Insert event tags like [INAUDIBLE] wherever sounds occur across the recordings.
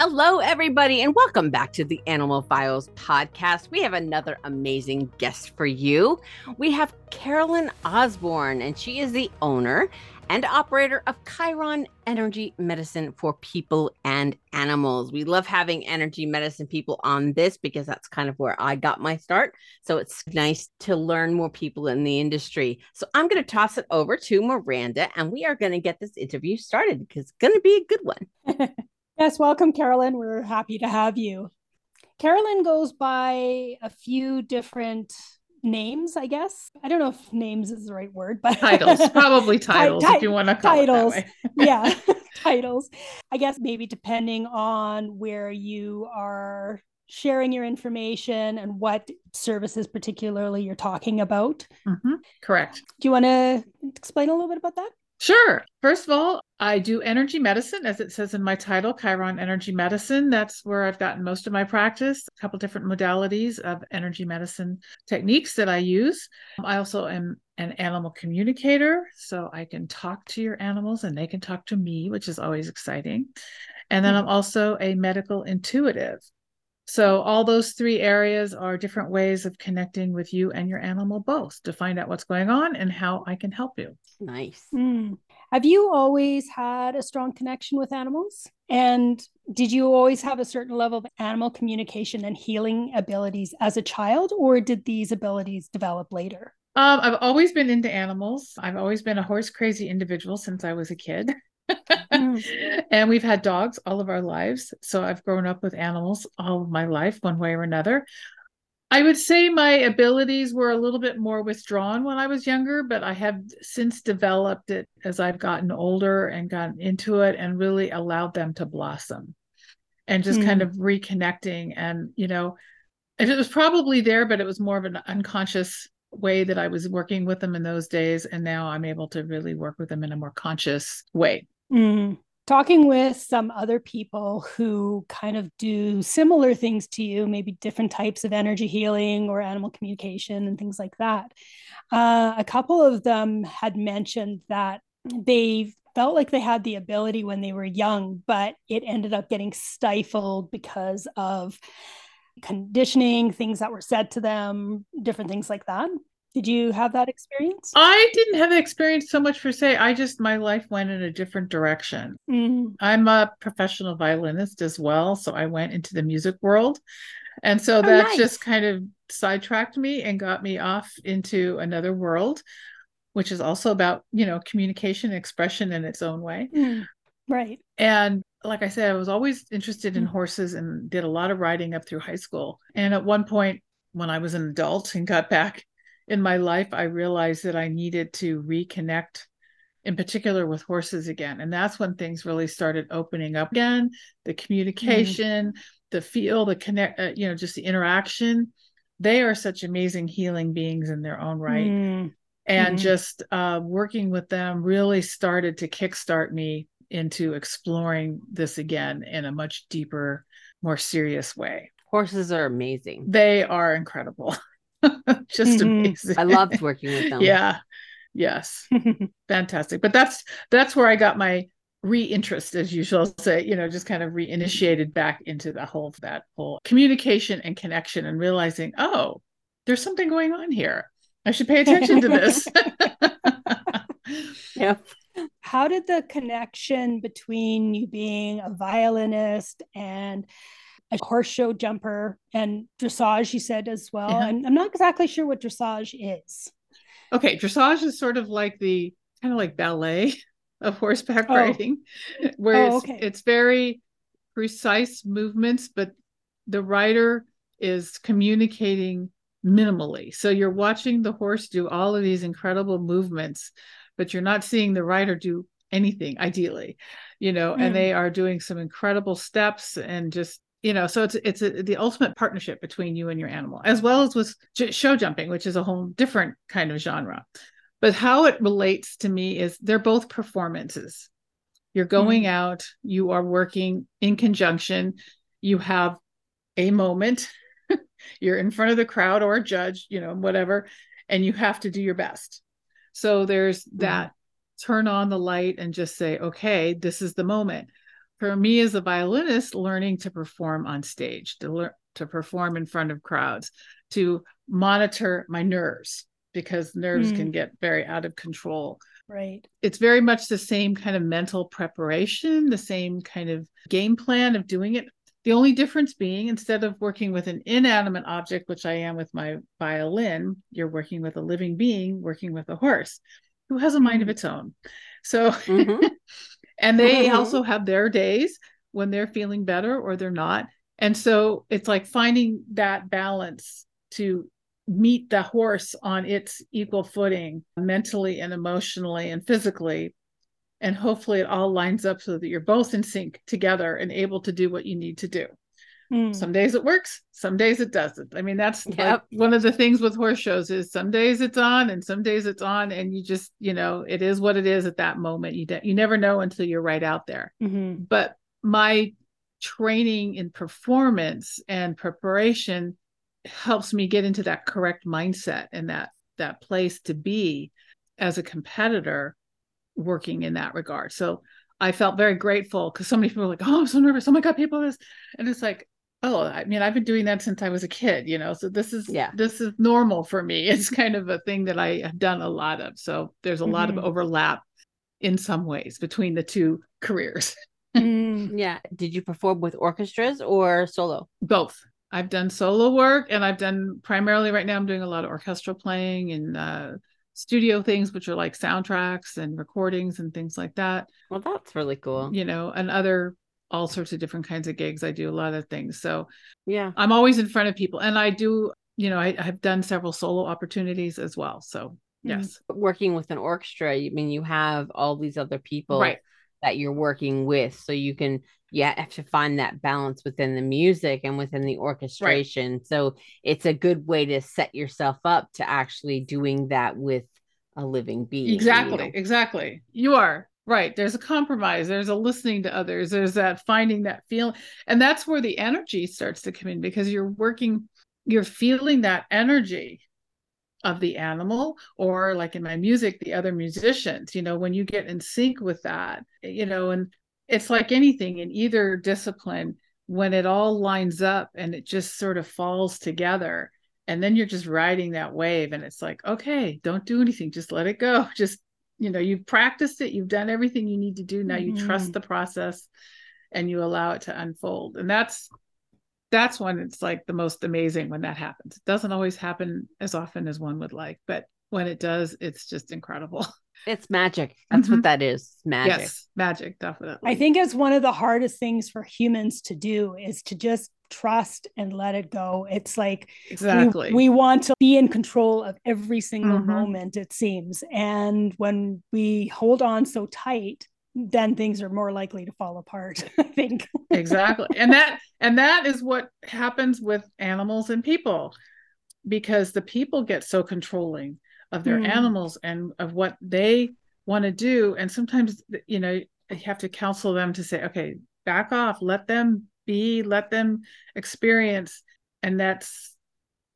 Hello, everybody, and welcome back to the Animal Files podcast. We have another amazing guest for you. We have Carolyn Osborn, and she is the owner and operator of Chiron Energy Medicine for people and animals. We love having energy medicine people on this because that's kind of where I got my start. So it's nice to learn more people in the industry. So I'm going to toss it over to Miranda, and we are going to get this interview started because it's going to be a good one. [LAUGHS] Yes, welcome, Carolyn. We're happy to have you. Carolyn goes by a few different names, I guess. I don't know if names is the right word, but titles, probably [LAUGHS] titles, if you want to call titles. it that way. [LAUGHS] yeah, [LAUGHS] titles. I guess maybe depending on where you are sharing your information and what services particularly you're talking about. Mm-hmm. Correct. Do you want to explain a little bit about that? Sure. First of all, I do energy medicine, as it says in my title, Chiron Energy Medicine. That's where I've gotten most of my practice, a couple different modalities of energy medicine techniques that I use. Um, I also am an animal communicator, so I can talk to your animals and they can talk to me, which is always exciting. And then hmm. I'm also a medical intuitive. So, all those three areas are different ways of connecting with you and your animal both to find out what's going on and how I can help you. Nice. Mm. Have you always had a strong connection with animals? And did you always have a certain level of animal communication and healing abilities as a child, or did these abilities develop later? Um, I've always been into animals. I've always been a horse crazy individual since I was a kid. [LAUGHS] mm. [LAUGHS] and we've had dogs all of our lives. So I've grown up with animals all of my life, one way or another. I would say my abilities were a little bit more withdrawn when I was younger, but I have since developed it as I've gotten older and gotten into it and really allowed them to blossom and just mm. kind of reconnecting. And, you know, it was probably there, but it was more of an unconscious way that I was working with them in those days. And now I'm able to really work with them in a more conscious way. Mm. Talking with some other people who kind of do similar things to you, maybe different types of energy healing or animal communication and things like that. Uh, a couple of them had mentioned that they felt like they had the ability when they were young, but it ended up getting stifled because of conditioning, things that were said to them, different things like that. Did you have that experience? I didn't have the experience so much per se. I just, my life went in a different direction. Mm-hmm. I'm a professional violinist as well. So I went into the music world. And so oh, that nice. just kind of sidetracked me and got me off into another world, which is also about, you know, communication, expression in its own way. Mm, right. And like I said, I was always interested in mm. horses and did a lot of riding up through high school. And at one point, when I was an adult and got back in my life, I realized that I needed to reconnect, in particular with horses again. And that's when things really started opening up again the communication, mm. the feel, the connect, uh, you know, just the interaction. They are such amazing healing beings in their own right. Mm. And mm-hmm. just uh, working with them really started to kickstart me into exploring this again in a much deeper, more serious way. Horses are amazing. They are incredible. [LAUGHS] [LAUGHS] just mm-hmm. amazing. I loved working with [LAUGHS] them. yeah. Yes. [LAUGHS] Fantastic. But that's that's where I got my reinterest, as you shall say, you know, just kind of reinitiated back into the whole of that whole communication and connection and realizing, oh, there's something going on here. I should pay attention to this. yeah. How did the connection between you being a violinist and a horse show jumper and dressage, you said as well. Yeah. And I'm not exactly sure what dressage is. Okay, dressage is sort of like the kind of like ballet [LAUGHS] of horseback oh. riding, [LAUGHS] where oh, it's, okay. it's very precise movements, but the rider is communicating minimally. So you're watching the horse do all of these incredible movements, but you're not seeing the rider do anything ideally, you know, mm. and they are doing some incredible steps and just you know so it's it's a, the ultimate partnership between you and your animal as well as with show jumping which is a whole different kind of genre but how it relates to me is they're both performances you're going mm-hmm. out you are working in conjunction you have a moment [LAUGHS] you're in front of the crowd or a judge you know whatever and you have to do your best so there's mm-hmm. that turn on the light and just say okay this is the moment for me as a violinist learning to perform on stage to learn to perform in front of crowds to monitor my nerves because nerves mm. can get very out of control right it's very much the same kind of mental preparation the same kind of game plan of doing it the only difference being instead of working with an inanimate object which i am with my violin you're working with a living being working with a horse who has a mind mm. of its own so mm-hmm. [LAUGHS] and they mm-hmm. also have their days when they're feeling better or they're not. And so it's like finding that balance to meet the horse on its equal footing mentally and emotionally and physically. And hopefully it all lines up so that you're both in sync together and able to do what you need to do mm. some days it works some days it doesn't i mean that's yep. like one of the things with horse shows is some days it's on and some days it's on and you just you know it is what it is at that moment you de- you never know until you're right out there mm-hmm. but my training in performance and preparation helps me get into that correct mindset and that that place to be as a competitor working in that regard so i felt very grateful because so many people were like oh i'm so nervous oh my god people this and it's like oh i mean i've been doing that since i was a kid you know so this is yeah this is normal for me [LAUGHS] it's kind of a thing that i have done a lot of so there's a mm-hmm. lot of mm-hmm. overlap in some ways between the two careers [LAUGHS] mm, yeah did you perform with orchestras or solo both I've done solo work and I've done primarily right now I'm doing a lot of orchestral playing and uh, studio things which are like soundtracks and recordings and things like that. Well, that's really cool. You know, and other all sorts of different kinds of gigs. I do a lot of things. So, yeah. I'm always in front of people and I do, you know, I, have done several solo opportunities as well. So, mm-hmm. yes. Working with an orchestra, I mean you have all these other people right that you're working with so you can yeah have to find that balance within the music and within the orchestration right. so it's a good way to set yourself up to actually doing that with a living being exactly you know? exactly you are right there's a compromise there's a listening to others there's that finding that feeling and that's where the energy starts to come in because you're working you're feeling that energy of the animal or like in my music the other musicians you know when you get in sync with that you know and it's like anything in either discipline when it all lines up and it just sort of falls together and then you're just riding that wave and it's like okay don't do anything just let it go [LAUGHS] just you know you've practiced it you've done everything you need to do now mm-hmm. you trust mm-hmm. the process and you allow it to unfold and that's that's when it's like the most amazing when that happens. It doesn't always happen as often as one would like, but when it does, it's just incredible. [LAUGHS] It's magic. That's mm-hmm. what that is. Magic. Yes, magic, definitely. I think it's one of the hardest things for humans to do is to just trust and let it go. It's like exactly we, we want to be in control of every single mm-hmm. moment, it seems. And when we hold on so tight, then things are more likely to fall apart [LAUGHS] i think exactly and that and that is what happens with animals and people because the people get so controlling of their mm. animals and of what they want to do and sometimes you know you have to counsel them to say okay back off let them be let them experience and that's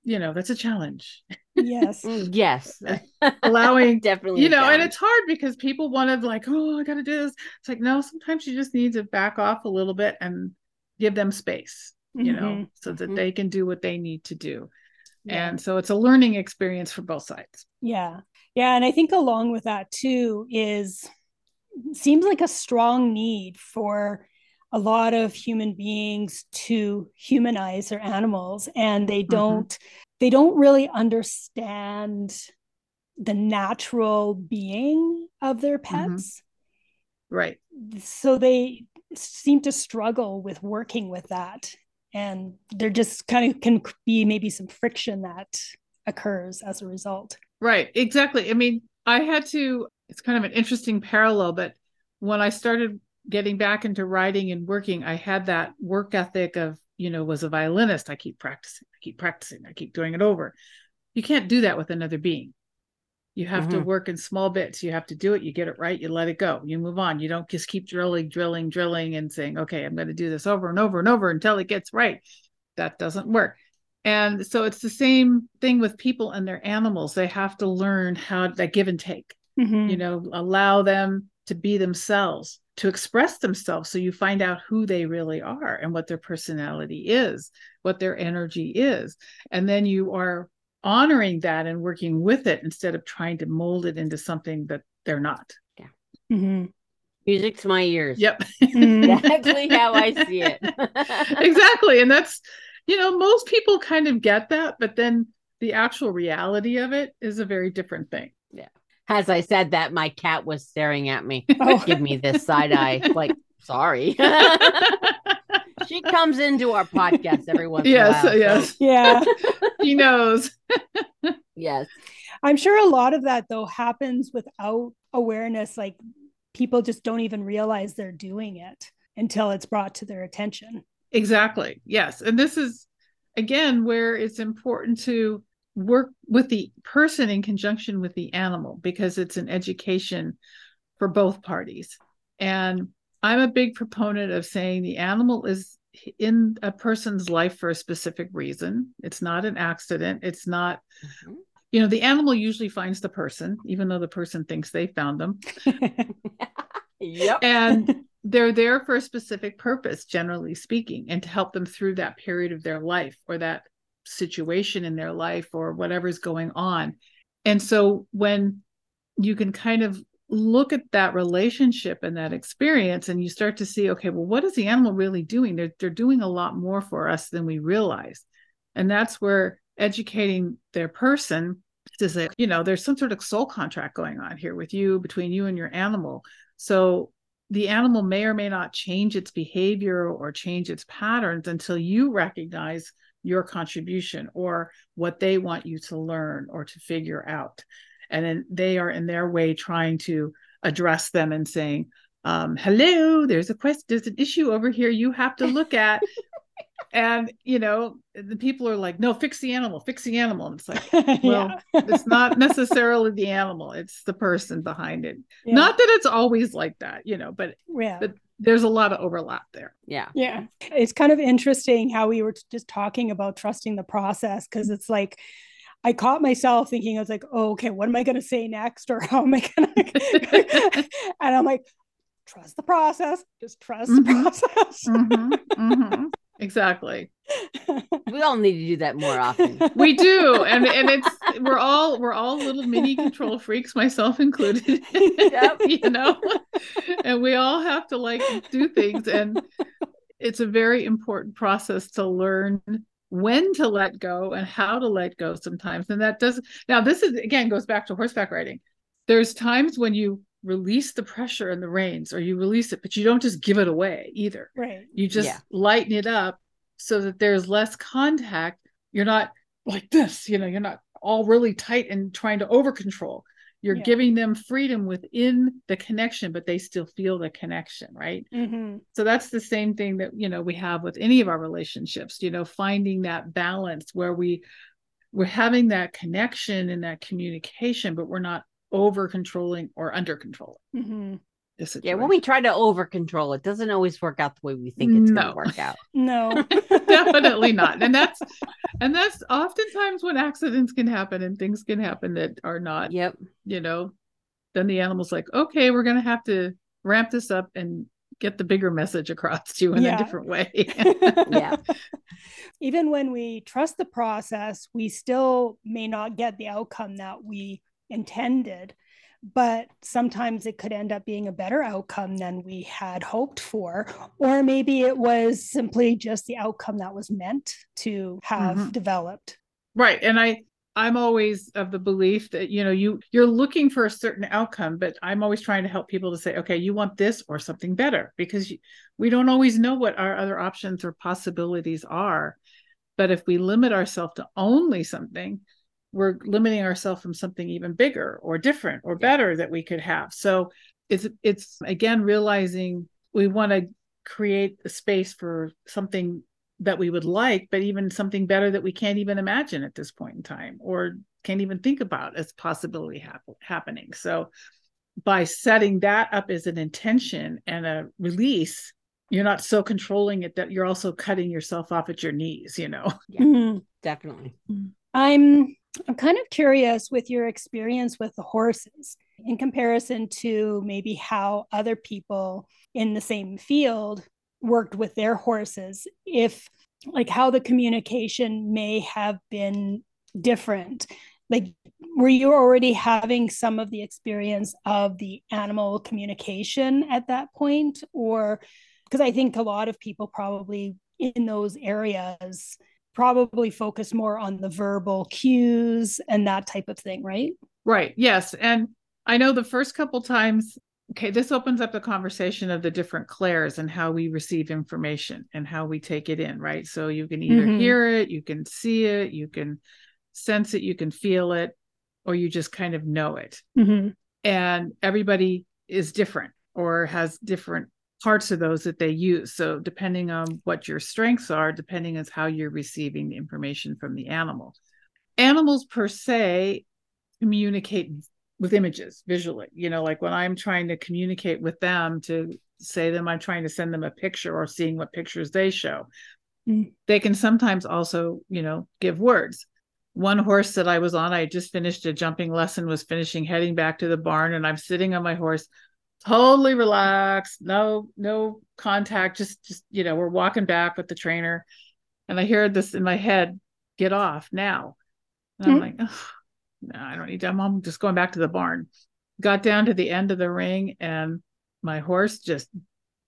you know that's a challenge yes [LAUGHS] mm, yes [LAUGHS] allowing definitely you know and it's hard because people want to like oh i gotta do this it's like no sometimes you just need to back off a little bit and give them space mm-hmm. you know mm-hmm. so that mm-hmm. they can do what they need to do yeah. and so it's a learning experience for both sides yeah yeah and i think along with that too is seems like a strong need for a lot of human beings to humanize their animals and they mm-hmm. don't mm-hmm. they don't really understand the natural being of their mm-hmm. pets mm-hmm. right so they seem to struggle with working with that and there just kind of can be maybe some friction that occurs as a result right exactly i mean i had to it's kind of an interesting parallel but when i started getting back into writing and working, I had that work ethic of, you know was a violinist i keep practicing i keep practicing i keep doing it over. You can't do that with another being. You have mm-hmm. to work in small bits. You have to do it. You get it right. You let it go. You move on. You don't just keep drilling drilling drilling and saying okay i'm going to do this over and over and over until it gets right. That doesn't work. And so it's the same thing with people and their animals. They have to learn how that give and take mm-hmm. you know allow them to be themselves to express themselves so you find out who they really are and what their personality is what their energy is. And then you are honoring that and working with it instead of trying to mold it into something that they're not. Yeah. Mm-hmm. music to my ears. Yep. [LAUGHS] Exactly how i see it. [LAUGHS] [LAUGHS] Exactly and that's you know most people kind of get that but then the actual reality of it is a very different thing. Yeah as I said that, my cat was staring at me. [LAUGHS] Oh. Give me this side eye. [LAUGHS] Like, sorry. [LAUGHS] she comes into our podcast every once yes, in a while. Yes, so. yeah. he knows. yes. I'm sure a lot of that though happens without awareness. Like people just don't even realize they're doing it until it's brought to their attention. Exactly. Yes. And this is again where it's important to work with the person in conjunction with the animal because it's an education for both parties. And I'm a big proponent of saying the animal is in a person's life for a specific reason. It's not an accident. It's not, mm-hmm. you know, the animal usually finds the person, even though the person thinks they found them. [LAUGHS] yep. And [LAUGHS] they're there for a specific purpose, generally speaking, and to help them through that period of their life or that situation in their life or whatever's going on. And so when you can kind of look at that relationship and that experience and you start to see okay well what is the animal really doing? They're they're doing a lot more for us than we realize. And that's where educating their person to say you know there's some sort of soul contract going on here with you between you and your animal. So the animal may or may not change its behavior or change its patterns until you recognize your contribution or what they want you to learn or to figure out. And then they are in their way trying to address them and saying, um, hello, there's a question, there's an issue over here you have to look at. And you know, the people are like, no, fix the animal, fix the animal. And it's like, [LAUGHS] well, it's not necessarily the animal, it's the person behind it. Yeah. Not that it's always like that, you know, but yeah. but there's a lot of overlap there. Yeah. Yeah. It's kind of interesting how we were just talking about trusting the process because it's like, I caught myself thinking, I was like, oh, okay, what am I going to say next? [LAUGHS] Or how am I going [LAUGHS] to? and I'm like, trust the process, just trust mm-hmm. the process. mm-hmm. Mm-hmm. Exactly. we all need to do that more often. [LAUGHS] We do. And and it's we're all we're all little mini control freaks, myself included. Yep. [LAUGHS] you know. And we all have to like do things and it's a very important process to learn when to let go and how to let go sometimes. And that does now this is again goes back to horseback riding. There's times when you release the pressure and the reins or you release it but you don't just give it away either right you just yeah. lighten it up so that there's less contact you're not like this you know you're not all really tight and trying to over control you're yeah. giving them freedom within the connection but they still feel the connection right mm-hmm. so that's the same thing that you know we have with any of our relationships you know finding that balance where we we're having that connection and that communication but we're not over controlling or under controlling. Mm-hmm. Yeah, when we try to over control, it doesn't always work out the way we think it's no. going to work out. [LAUGHS] no, [LAUGHS] definitely not. And that's [LAUGHS] and that's oftentimes when accidents can happen and things can happen that are not. Yep. You know, then the animal's like, okay, we're going to have to ramp this up and get the bigger message across to you in yeah. a different way. yeah. Even when we trust the process, we still may not get the outcome that we intended but sometimes it could end up being a better outcome than we had hoped for or maybe it was simply just the outcome that was meant to have mm-hmm. developed right and i i'm always of the belief that you know you you're looking for a certain outcome but i'm always trying to help people to say okay you want this or something better because you, we don't always know what our other options or possibilities are but if we limit ourselves to only something we're limiting ourselves from something even bigger or different or better that we could have so it's it's again realizing we want to create a space for something that we would like, but even something better that we can't even imagine at this point in time or can't even think about as possibility hap- happening. So by setting that up as an intention and a release, you're not so controlling it that you're also cutting yourself off at your knees, you know. Yeah, mm-hmm. definitely. I'm I'm kind of curious with your experience with the horses in comparison to maybe how other people in the same field worked with their horses if like how the communication may have been different. Like were you already having some of the experience of the animal communication at that point or because i think a lot of people probably in those areas probably focus more on the verbal cues and that type of thing right right yes and i know the first couple times okay this opens up the conversation of the different clairs and how we receive information and how we take it in right so you can either mm-hmm. hear it you can see it you can sense it you can feel it or you just kind of know it mm-hmm. and everybody is different or has different parts of those that they use. So depending on what your strengths are depending on how you're receiving the information from the animal. Animals per se communicate with images visually you know like when i'm trying to communicate with them to say them i'm trying to send them a picture or seeing what pictures they show. Mm. they can sometimes also you know give words. One horse that i was on i just finished a jumping lesson was finishing heading back to the barn and i'm sitting on my horse totally relaxed no no contact just just you know we're walking back with the trainer and i hear this in my head get off now and i'm hmm. like oh no, I don't need to. I'm just going back to the barn. Got down to the end of the ring and my horse just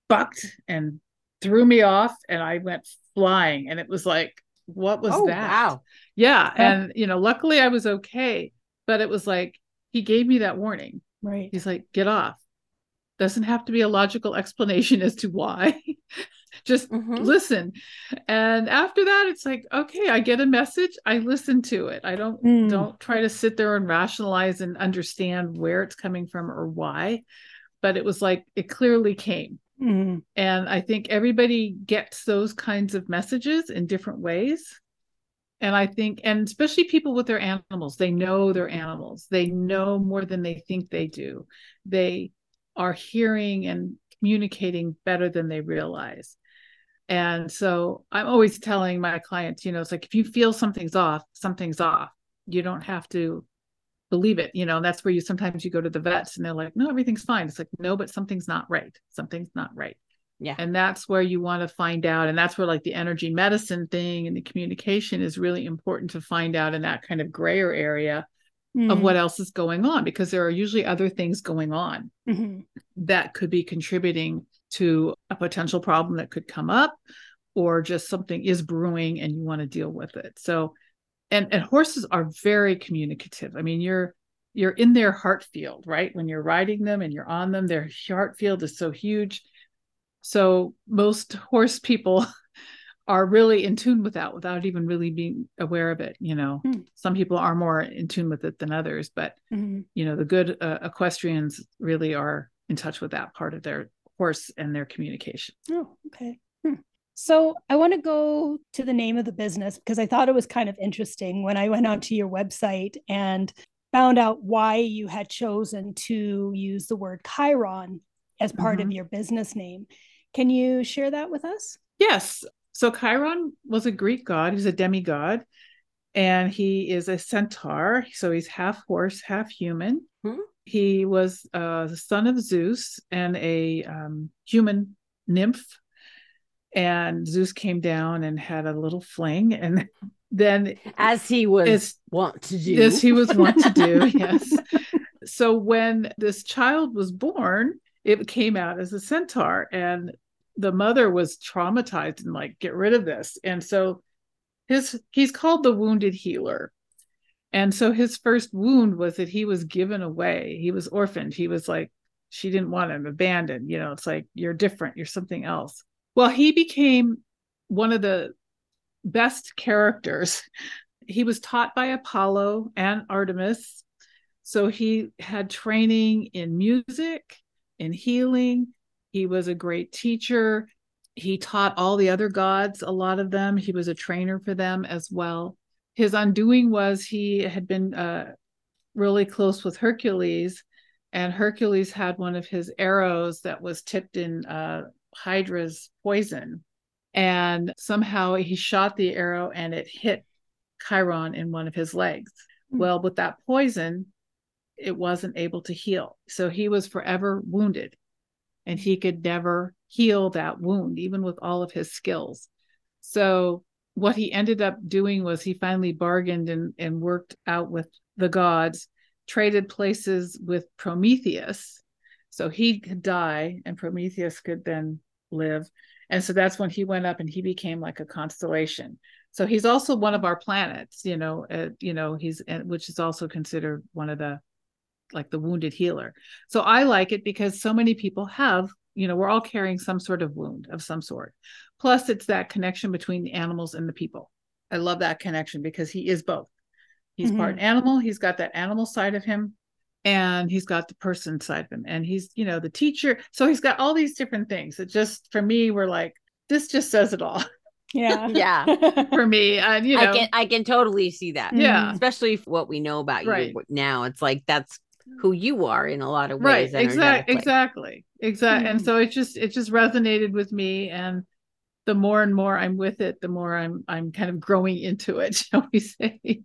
bucked and threw me off and I went flying. And it was like, what was oh, that? Wow. Yeah. And, you know, luckily I was okay. But it was like, he gave me that warning. Right. He's like, get off. Doesn't have to be a logical explanation as to why. [LAUGHS] just mm-hmm. listen and after that it's like okay i get a message i listen to it i don't mm. don't try to sit there and rationalize and understand where it's coming from or why but it was like it clearly came mm. and i think everybody gets those kinds of messages in different ways and i think and especially people with their animals they know their animals they know more than they think they do they are hearing and communicating better than they realize and so I'm always telling my clients, you know, it's like if you feel something's off, something's off. You don't have to believe it, you know, that's where you sometimes you go to the vets and they're like, no, everything's fine. It's like, no, but something's not right. Something's not right. Yeah. And that's where you want to find out. And that's where like the energy medicine thing and the communication is really important to find out in that kind of grayer area mm-hmm. of what else is going on, because there are usually other things going on mm-hmm. that could be contributing to a potential problem that could come up or just something is brewing and you want to deal with it so and and horses are very communicative i mean you're you're in their heart field right when you're riding them and you're on them their heart field is so huge so most horse people [LAUGHS] are really in tune with that without even really being aware of it you know mm. some people are more in tune with it than others but mm-hmm. you know the good uh, equestrians really are in touch with that part of their horse and their communication. Oh, okay. Hmm. So I want to go to the name of the business because I thought it was kind of interesting when I went onto your website and found out why you had chosen to use the word Chiron as part mm-hmm. of your business name. Can you share that with us? Yes. So Chiron was a Greek god, he's a demigod, and he is a centaur. So he's half horse, half human. Hmm? he was uh, the son of Zeus and a um, human nymph. And Zeus came down and had a little fling, and [LAUGHS] then, as he was as, wont to do, as he was wont to do, [LAUGHS] yes. So when this child was born, it came out as a centaur, and the mother was traumatized and like, get rid of this. And so his he's called the wounded healer and so his first wound was that he was given away. He was orphaned. He was like, she didn't want him abandoned. You know, it's like, you're different, you're something else. Well, he became one of the best characters. He was taught by Apollo and Artemis. So he had training in music, in healing. He was a great teacher. he taught all the other gods a lot of them. He was a trainer for them as well. His undoing was he had been uh, really close with hercules and hercules had one of his arrows that was tipped in uh, hydra's poison. And somehow he shot the arrow and it hit chiron in one of his legs. Mm-hmm. well with that poison it wasn't able to heal. So he was forever wounded and he could never heal that wound, even with all of his skills. So, what he ended up doing was he finally bargained and, and worked out with the gods, traded places with Prometheus. So he could die and Prometheus could then live. And so that's when he went up and he became like a constellation. So he's also one of our planets, you know, uh, you know, he's which is also considered one of the like the wounded healer. So I like it because so many people have you know we're all carrying some sort of wound of some sort. Plus it's that connection between the animals and the people. I love that connection because he is both. He's mm-hmm. part animal he's got that animal side of him and he's got the person side of him. And he's you know the teacher. So he's got all these different things. It just for me we're like this just says it all. Yeah. [LAUGHS] Yeah. [LAUGHS] For me and you know. i can i can totally see that. Yeah. Especially what we know about right. you now it's like that's who you are in a lot of ways right exactly exactly exactly and mm-hmm. so it just it just resonated with me and the more and more i'm with it the more i'm i'm kind of growing into it [LAUGHS] shall we say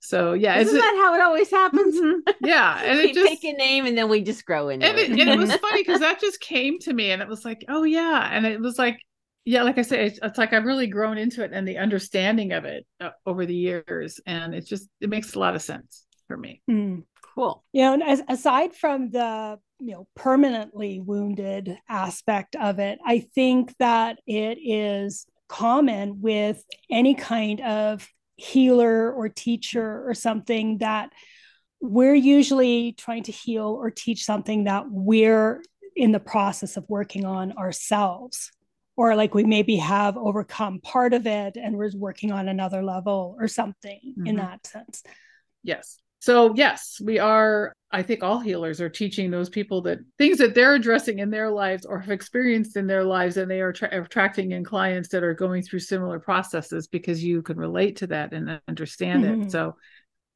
so yeah isn't that how it always happens mm-hmm. yeah [LAUGHS] and we it just pick a name and then we just grow into and it, it, and it was [LAUGHS] funny because that just came to me and it was like oh yeah and it was like yeah like i say it's, it's, like i've really grown into it and the understanding of it uh, over the years and it just it makes a lot of sense for me mm. Cool. You know, and as, aside from the you know permanently wounded aspect of it, I think that it is common with any kind of healer or teacher or something that we're usually trying to heal or teach something that we're in the process of working on ourselves or like we maybe have overcome part of it and we're working on another level or something mm-hmm. in that sense yes so yes we are i think all healers are teaching those people that things that they're addressing in their lives or have experienced in their lives and they are tra- attracting in clients that are going through similar processes because you can relate to that and understand mm-hmm. it so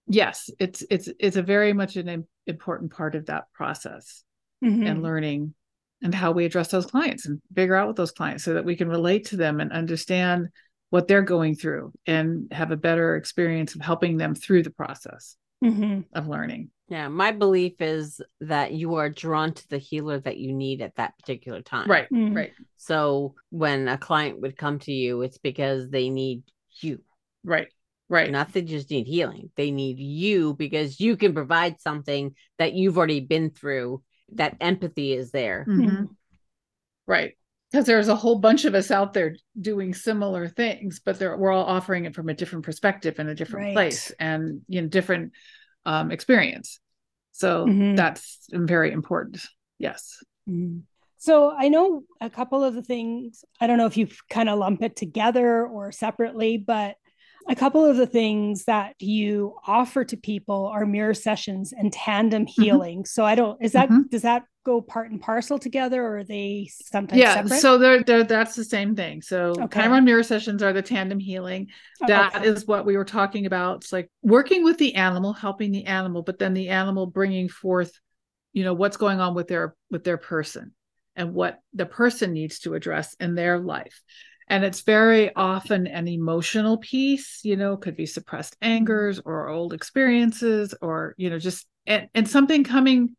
yes it's it's it's a very much an important part of that process mm-hmm. and learning and how we address those clients and figure out with those clients so that we can relate to them and understand what they're going through and have a better experience of helping them through the process mm-hmm. of learning. Yeah, my belief is that you are drawn to the healer that you need at that particular time. Right, mm-hmm. right. So when a client would come to you, it's because they need you. Right, right. Not they just need healing. They need you because you can provide something that you've already been through. That empathy is there. Mm-hmm. Right because there's a whole bunch of us out there doing similar things but we're all offering it from a different perspective in a different right. place and you know different um, experience so mm-hmm. that's very important yes mm-hmm. so i know a couple of the things i don't know if you kind of lump it together or separately but a couple of the things that you offer to people are mirror sessions and tandem mm-hmm. healing. Mm-hmm. So I don't is that mm-hmm. does that go part and parcel together or are they sometimes yeah separate? so they're, they're that's the same thing so okay. chiron mirror sessions are the tandem healing oh, That okay. is what we were talking about it's like working with the animal helping the animal but then the animal bringing forth you know what's going on with their with their person and what the person needs to address in their life and it's very often an emotional piece you know could be suppressed mm-hmm. angers or old experiences or you know just and, and something coming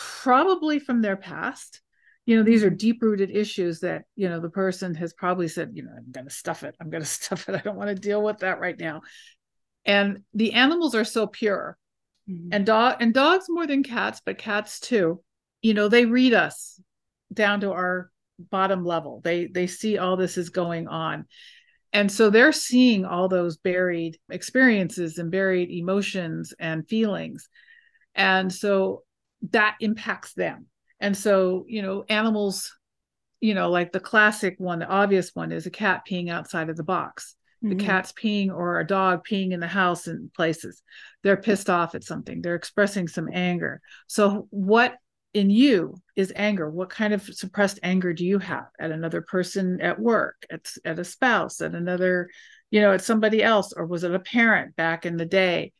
probably from their past. You know these are deep rooted issues that you know the person has probably said you know i'm going to stuff it. I'm going [LAUGHS] to stuff it. I don't want to deal with that right now. And the animals are so pure. Mm-hmm. and dog and dogs more than cats but cats too. You know they read us down to our bottom level. They they see all this is going on. And so they're seeing all those buried experiences and buried emotions and feelings. And so that impacts them. And so you know animals you know like the classic one the obvious one is a cat peeing outside of the box. The mm-hmm. cat's peeing or a dog peeing in the house in places. They're pissed off at something. They're expressing some anger. So what in you is anger? What kind of suppressed anger do you have at another person at work at, at a spouse at another you know at somebody else? Or was it a parent back in the day?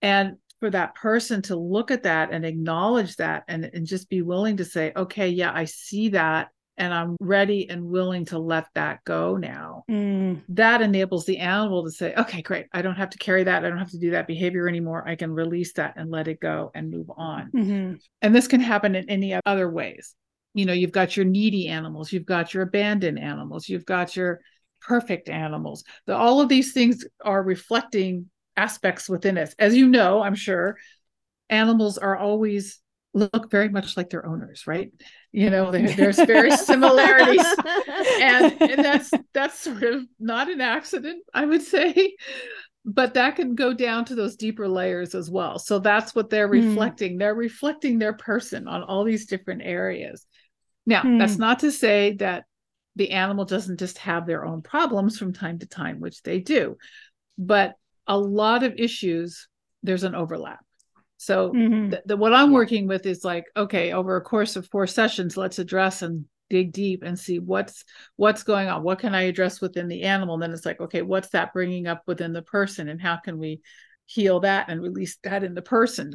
And for that person to look at that and acknowledge that and, and just be willing to say okay yeah i see that and I'm ready and willing to let that go now. Mm. That enables the animal to say, okay, great. I don't have to carry that. I don't have to do that behavior anymore. I can release that and let it go and move on. Mm-hmm. And this can happen in any other ways. You know, you've got your needy animals, you've got your abandoned animals, you've got your perfect animals. The, all of these things are reflecting aspects within us. As you know, I'm sure animals are always look very much like their owners, right? You know, there, there's very [LAUGHS] similarities, and and [LAUGHS] that's that's sort of not an accident, I would say, but that can go down to those deeper layers as well. So that's what they're mm. reflecting. They're reflecting their person on all these different areas. Now, mm. that's not to say that the animal doesn't just have their own problems from time to time, which they do, but a lot of issues there's an overlap so mm-hmm. the, the, what I'm working with is like, okay, over a course of four sessions, let's address and dig deep and see what's what's going on. What can I address within the animal? And then it's like, okay, what's that bringing up within the person, and how can we heal that and release that in the person?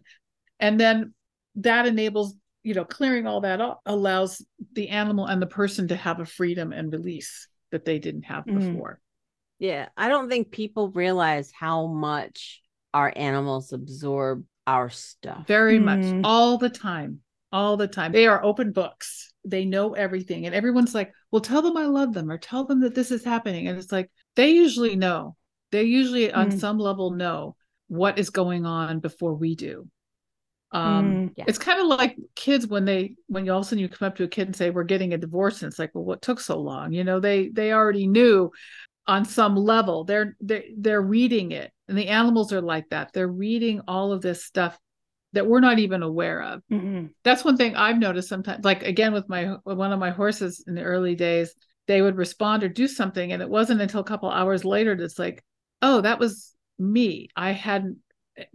And then that enables, you know, clearing all that up allows the animal and the person to have a freedom and release that they didn't have mm-hmm. before. Yeah, I don't think people realize how much our animals absorb our stuff. Very mm. much all the time. All the time. They are open books. They know everything. And everyone's like, well, tell them I love them or tell them that this is happening. And it's like, they usually know. They usually, mm. on some level, know what is going on before we do. Um, mm, yeah. It's kind of like kids when they, when you all of a sudden you come up to a kid and say, we're getting a divorce. And it's like, well, what took so long? You know, they, they already knew on some level. They're, they're, they're reading it and the animals are like that. They're reading all of this stuff that we're not even aware of. Mm-hmm. That's one thing I've noticed sometimes. Like again, with my with one of my horses in the early days, they would respond or do something, and it wasn't until a couple hours later that's like, oh, that was me. I hadn't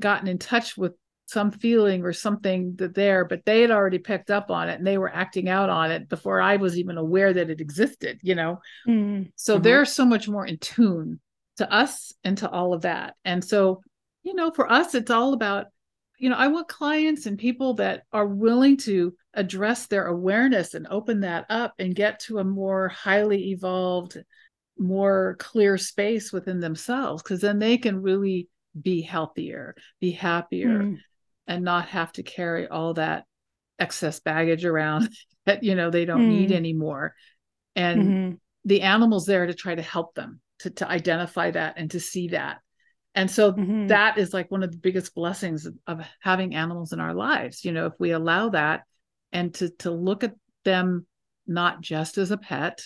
gotten in touch with some feeling or something that there, but they had already picked up on it and they were acting out on it before I was even aware that it existed. You know, mm-hmm. so mm-hmm. they're so much more in tune to us and to all of that. And so, you know, for us, it's all about, you know, I want clients and people that are willing to address their awareness and open that up and get to a more highly evolved, more clear space within themselves, because then they can really be healthier, be happier, mm. And not have to carry all that excess baggage around [LAUGHS] that, you know, they don't mm. need anymore. And mm-hmm. the animal's there to try to help them to, to identify that and to see that and so mm-hmm. that is like one of the biggest blessings of, of having animals in our lives you know if we allow that and to to look at them not just as a pet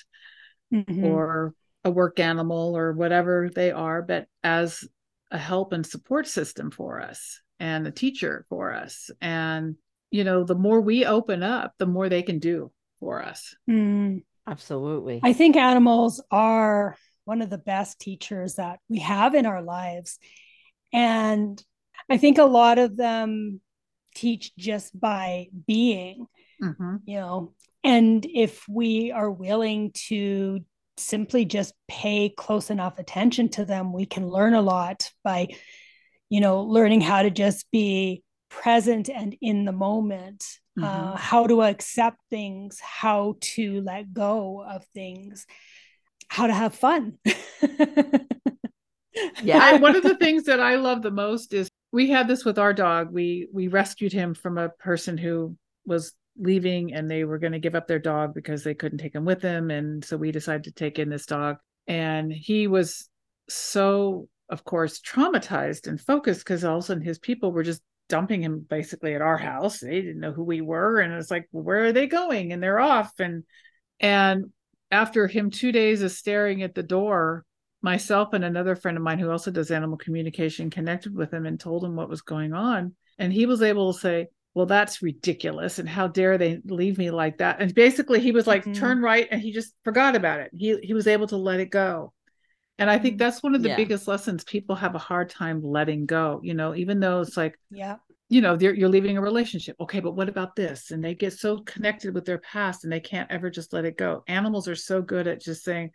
mm-hmm. or a work animal or whatever they are but as a help and support system for us and a teacher for us and you know the more we open up the more they can do for us mm. absolutely i think animals are one of the best teachers that we have in our lives. And I think a lot of them teach just by being, mm-hmm. you know, and if we are willing to simply just pay close enough attention to them, we can learn a lot by, you know, learning how to just be present and in the moment, uh, mm-hmm. uh, how to accept things, how to let go of things how to have fun. [LAUGHS] yeah. I, one of the things that I love the most is we had this with our dog. We we rescued him from a person who was leaving and they were going to give up their dog because they couldn't take him with them and so we decided to take in this dog and he was so of course traumatized and focused because all of a sudden his people were just dumping him basically at our house they didn't know who we were and it's like well, where are they going and they're off and and after him two days of staring at the door, myself and another friend of mine who also does animal communication connected with him and told him what was going on. And he was able to say, well, that's ridiculous. And how dare they leave me like that? And basically he was like, mm-hmm. turn right. And he just forgot about it. He he was able to let it go. And I think that's one of the yeah. biggest lessons people have a hard time letting go, you know, even though it's like, yeah, you know you're, you're leaving a relationship. Okay but what about this? And they get so connected with their past and they can't ever just let it go. Animals are so good at just saying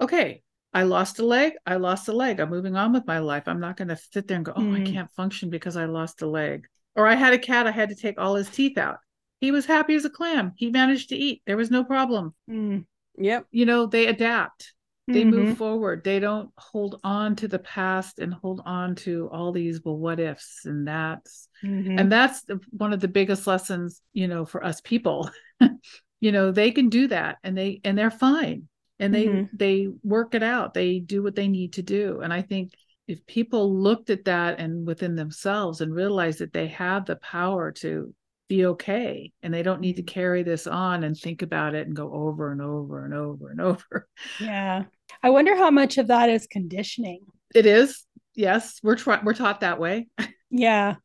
okay i lost a leg i lost a leg. I'm moving on with my life. I'm not going to sit there and go oh mm. i can't function because i lost a leg or i had a cat i had to take all his teeth out. He was happy as a clam. He managed to eat. There was no problem. Mm. yep. You know they adapt they mm-hmm. move forward they don't hold on to the past and hold on to all these well what ifs and that's mm-hmm. and that's one of the biggest lessons you know for us people [LAUGHS] you know they can do that and they and they're fine and they mm-hmm. they work it out they do what they need to do and i think if people looked at that and within themselves and realized that they have the power to be okay and they don't need to mm-hmm. carry this on and think about it and go over and over and over and over yeah I wonder how much of that is conditioning. It is. Yes, we're tra- we're taught that way. yeah. [LAUGHS]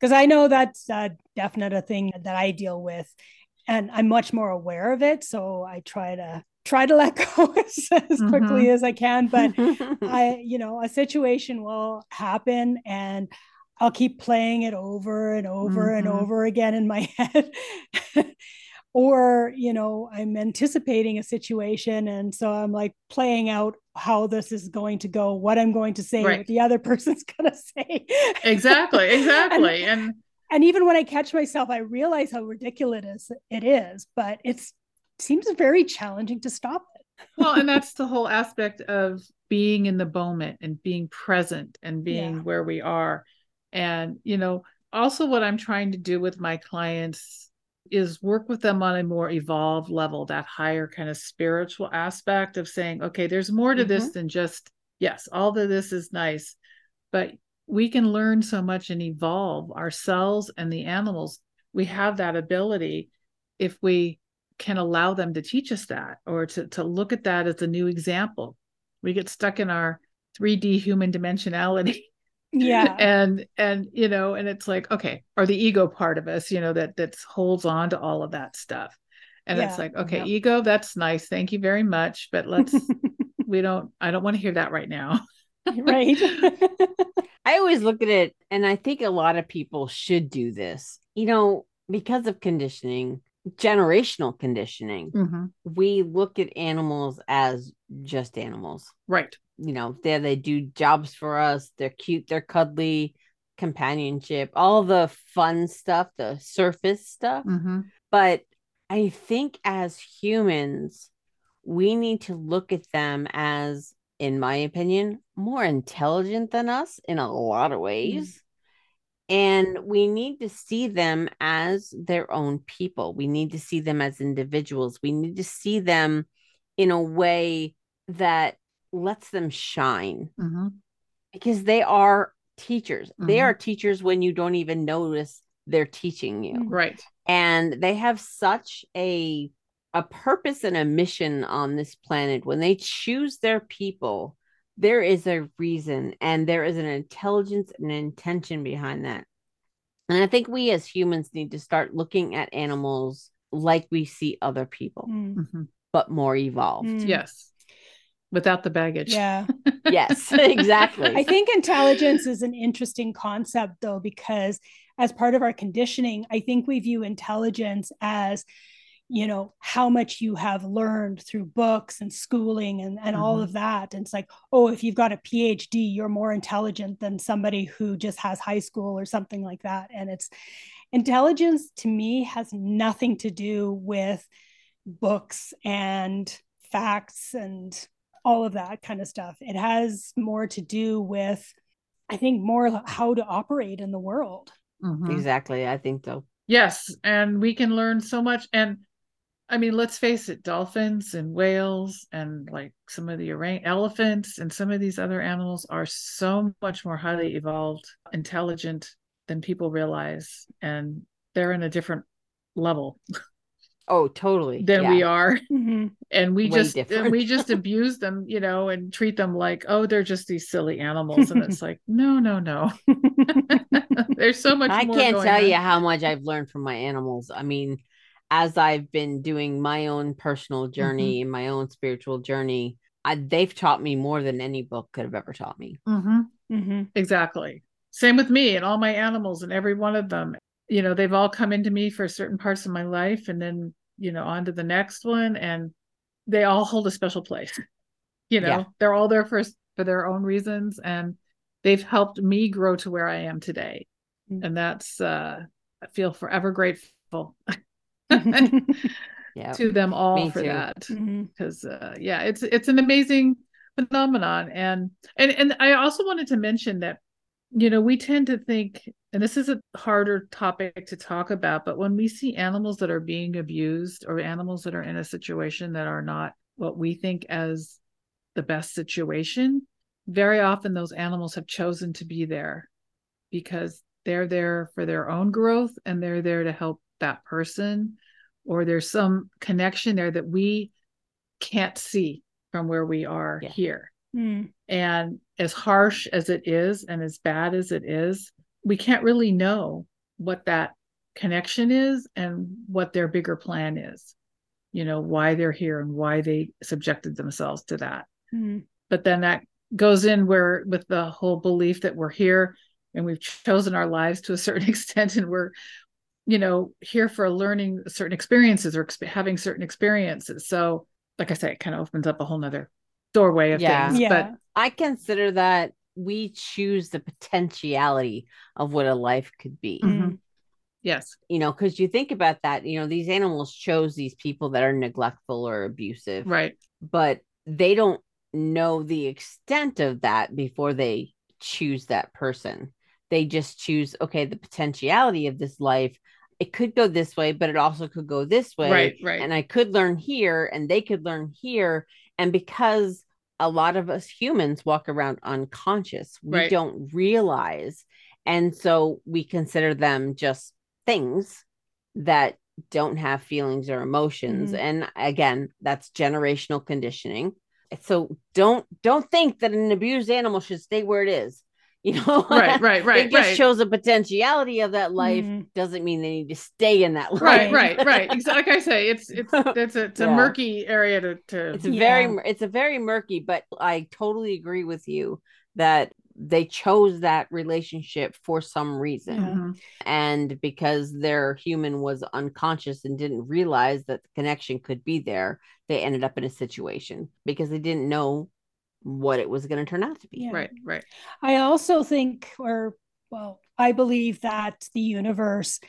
Because I know that's a definite a thing that I deal with and I'm much more aware of it, so I try to try to let [LAUGHS] go as, as mm-hmm. quickly as I can, but [LAUGHS] I, you know, a situation will happen and I'll keep playing it over and over mm-hmm. and over again in my head or you know i'm anticipating a situation and so i'm like playing out how this is going to go what i'm going to say right. what the other [LAUGHS] person's going to say exactly [LAUGHS] exactly and, and and even when i catch myself i realize how ridiculous it is but it's it seems very challenging to stop it well and [LAUGHS] that's the whole aspect of being in the moment and being present and being yeah. where we are and you know also what i'm trying to do with my clients is work with them on a more evolved level, that higher kind of spiritual aspect of saying, okay, there's more to mm-hmm. this than just, yes, all of this is nice, but we can learn so much and evolve ourselves and the animals. We have that ability if we can allow them to teach us that or to, to look at that as a new example. We get stuck in our 3D human dimensionality [LAUGHS] yeah. [LAUGHS] And and you know and it's like okay or the ego part of us you know that that holds on to all of that stuff. And yeah. it's like okay yeah. ego that's nice. Thank you very much but let's [LAUGHS] we don't i don't want to hear that right now. [LAUGHS] Right. I always look at it and i think a lot of people should do this you know because of conditioning generational conditioning mm-hmm. we look at animals as just animals. Right you know, there they do jobs for us. They're cute, they're cuddly, companionship, all the fun stuff, the surface stuff. Mm-hmm. But I think as humans, we need to look at them as, in my opinion, more intelligent than us in a lot of ways. Mm-hmm. And we need to see them as their own people. We need to see them as individuals. We need to see them in a way that lets them shine mm-hmm. because they are teachers. Mm-hmm. They are teachers when you don't even notice they're teaching you. Right. And they have such a a purpose and a mission on this planet. When they choose their people, there is a reason and there is an intelligence and an intention behind that. And I think we as humans need to start looking at animals like we see other people, mm-hmm. but more evolved. Mm. Yes without the baggage. Yeah. [LAUGHS] yes, [LAUGHS] exactly. I think intelligence is an interesting concept, though, because as part of our conditioning, I think we view intelligence as you know how much you have learned through books and schooling and, and mm-hmm. all of that and it's like oh if you've got a phd you're more intelligent than somebody who just has high school or something like that and it's intelligence to me has nothing to do with books and facts and all of that kind of stuff. It has more to do with, I think, more how to operate in the world. Mm-hmm. Exactly. I think so. Yes. And we can learn so much. And I mean, let's face it, dolphins and whales and like some of the orang- elephants and some of these other animals are so much more highly evolved, intelligent than people realize. And they're in a different level. [LAUGHS] Oh, totally. Than yeah. we are. [LAUGHS] Mm-hmm. And we Way just and we just [LAUGHS] abuse them, you know, and treat them like, oh, they're just these silly animals. And it's [LAUGHS] like, no, no, no. There's so much I can't tell on. you how much I've learned from my animals. I mean, as I've been doing my own personal mm-hmm. journey and mm-hmm. my own spiritual journey, I, they've taught me more than any book could have ever taught me. Mm-hmm. mm-hmm. Exactly. same with me and all my animals and every one of them. You know, they've all come into me for certain parts of my life and then, you know, on to the next one. And they all hold a special place. [LAUGHS] You know, yeah. they're all there for, for their own reasons. And they've helped me grow to where I am today. Mm-hmm. And that's, uh, I feel forever grateful. [LAUGHS] yeah. [LAUGHS] to them all Me for too. that because mm-hmm. uh, yeah it's it's an amazing phenomenon and and and i also wanted to mention that you know we tend to think and this is a harder topic to talk about but when we see animals that are being abused or animals that are in a situation that are not what we think as the best situation very often those animals have chosen to be there because they're there for their own growth and they're there to help that person or there's some connection there that we can't see from where we are yeah. here. Mm. And as harsh as it is and as bad as it is, we can't really know what that connection is and what their bigger plan is. You know, why they're here and why they subjected themselves to that. Mm. But then that goes in where with the whole belief that we're here and we've chosen our lives to a certain [LAUGHS] extent and we're you know here for learning certain experiences or exp- having certain experiences so like i say it kind of opens up a whole nother doorway of yeah. things yeah. but i consider that we choose the potentiality of what a life could be mm-hmm. yes you know because you think about that you know these animals chose these people that are neglectful or abusive right but they don't know the extent of that before they choose that person they just choose okay the potentiality of this life it could go this way, but it also could go this way. Right, right. And I could learn here and they could learn here. And because a lot of us humans walk around unconscious, we right. don't realize. And so we consider them just things that don't have feelings or emotions. Mm-hmm. And again, that's generational conditioning. So don't don't think that an abused animal should stay where it is [LAUGHS] you know right right [LAUGHS] right it just right. shows the potentiality of that life mm. doesn't mean they need to stay in that life right right [LAUGHS] right exactly like i say it's it's it's a, it's a yeah. murky area to, to it's yeah. very it's a very murky but i totally agree with you that they chose that relationship for some reason mm-hmm. and because their human was unconscious and didn't realize that the connection could be there they ended up in a situation because they didn't know what it was going to turn out to be. Yeah. Right, right. I also think, or well, I believe that the universe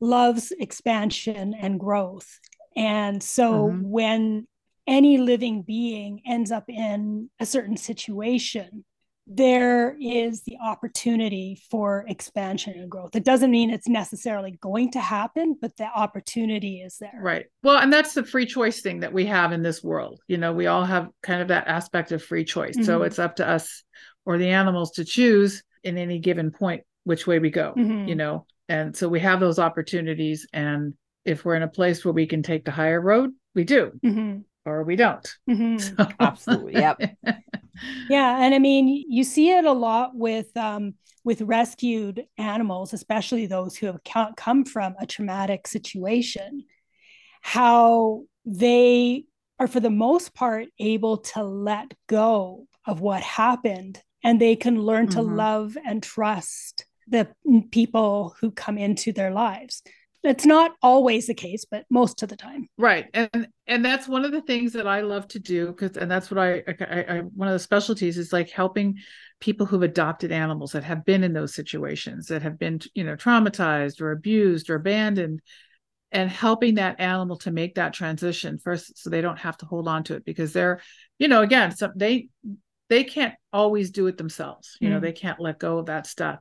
loves expansion and growth. And so mm-hmm. when any living being ends up in a certain situation, there is the opportunity for expansion and growth. It doesn't mean it's necessarily going to happen, but the opportunity is there. Right. Well, and that's the free choice thing that we have in this world. You know, we all have kind of that aspect of free choice. Mm-hmm. So it's up to us or the animals to choose in any given point which way we go, mm-hmm. you know. And so we have those opportunities. And if we're in a place where we can take the higher road, we do. Mm-hmm. Or we don't. Mm-hmm. [LAUGHS] So. Absolutely. Yep. [LAUGHS] yeah and i mean you see it a lot with um, with rescued animals especially those who have come from a traumatic situation how they are for the most part able to let go of what happened and they can learn mm-hmm. to love and trust the people who come into their lives it's not always the case but most of the time. Right. And and that's one of the things that i love to do because and that's what I, I, I one of the specialties is like helping people who've adopted animals that have been in those situations that have been you know traumatized or abused or abandoned and helping that animal to make that transition first so they don't have to hold on to it because they're you know again some they they can't always do it themselves. You mm. know they can't let go of that stuff.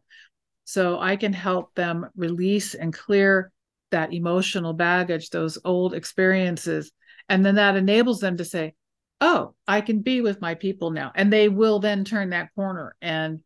So i can help them release and clear that emotional baggage, those old experiences. And then that enables them to say, oh, I can be with my people now. And they will then turn that corner and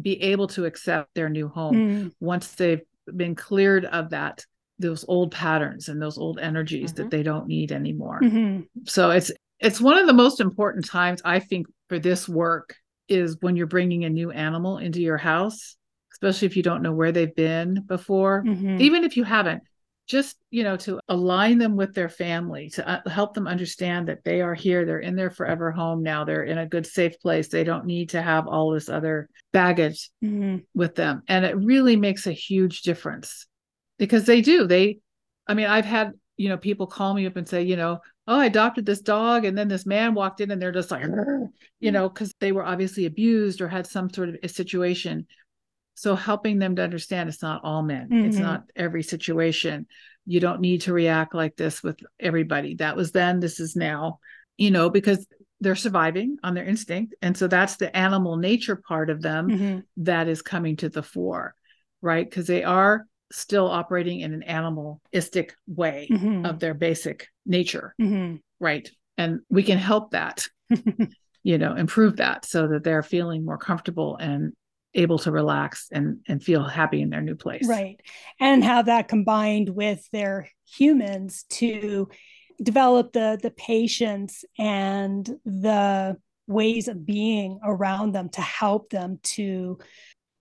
be able to accept their new home mm. once they've been cleared of that those old patterns and those old energies mm-hmm. that they don't need anymore. Mm-hmm. So it's it's one of the most important times I think for this work is when you're bringing a new animal into your house, especially if you don't know where they've been before. Mm-hmm. Even if you haven't, just you know to align them with their family to uh, help them understand that they are here they're in their forever home now they're in a good safe place they don't need to have all this other baggage mm-hmm. with them and it really makes a huge difference because they do they i mean i've had you know people call me up and say you know oh i adopted this dog and then this man walked in and they're just like you mm-hmm. know because they were obviously abused or had some sort of a situation so helping them to understand it's not all men mm-hmm. it's not every situation you don't need to react like this with everybody that was then this is now you know because they're surviving on their instinct and so that's the animal nature part of them mm-hmm. that is coming to the fore right because they are still operating in an animalistic way mm-hmm. of their basic nature mm-hmm. right and we can help that [LAUGHS] you know improve that so that they're feeling more comfortable and able to relax and and feel happy in their new place right and have that combined with their humans to develop the the patience and the ways of being around them to help them to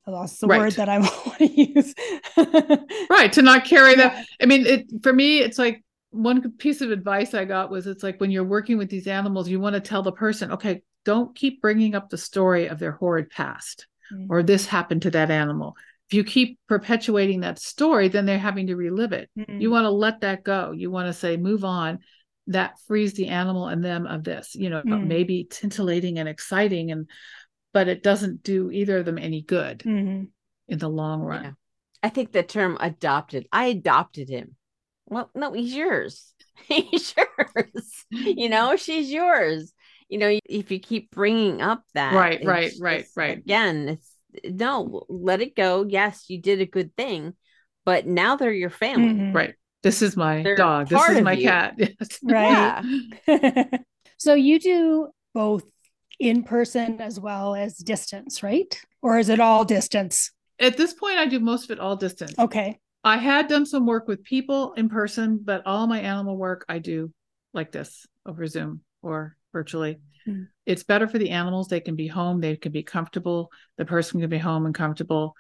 I lost the right. word that I [LAUGHS] want to use. [LAUGHS] right. To not carry yeah. that. I mean, it for me, it's like one piece of advice I got was it's like when you're working with these animals, you want to tell the person, okay, don't keep bringing up the story of their horrid past mm-hmm. or this happened to that animal. If you keep perpetuating that story, then they're having to relive it. Mm-hmm. You want to let that go. You want to say, move on. That frees the animal and them of this, you know, mm-hmm. maybe titillating and exciting and but it doesn't do either of them any good mm-hmm. in the long run. Yeah. I think the term adopted, I adopted him. Well, no, he's yours. [LAUGHS] he's yours. you know, she's yours you know if you keep bringing up that right right right right. again it's no let it go. Yes you did a good thing but now they're your family. Mm-hmm. right. This is my they're dog. This is my you. cat. [LAUGHS] Right. [LAUGHS] So you do both in person as well as distance right? Or is it all distance? At this point i do most of it all distance. Okay. I had done some work with people in person but all my animal work i do like this over zoom or virtually. Mm-hmm. It's better for the animals. They can be home, they can be comfortable. The person can be home and comfortable.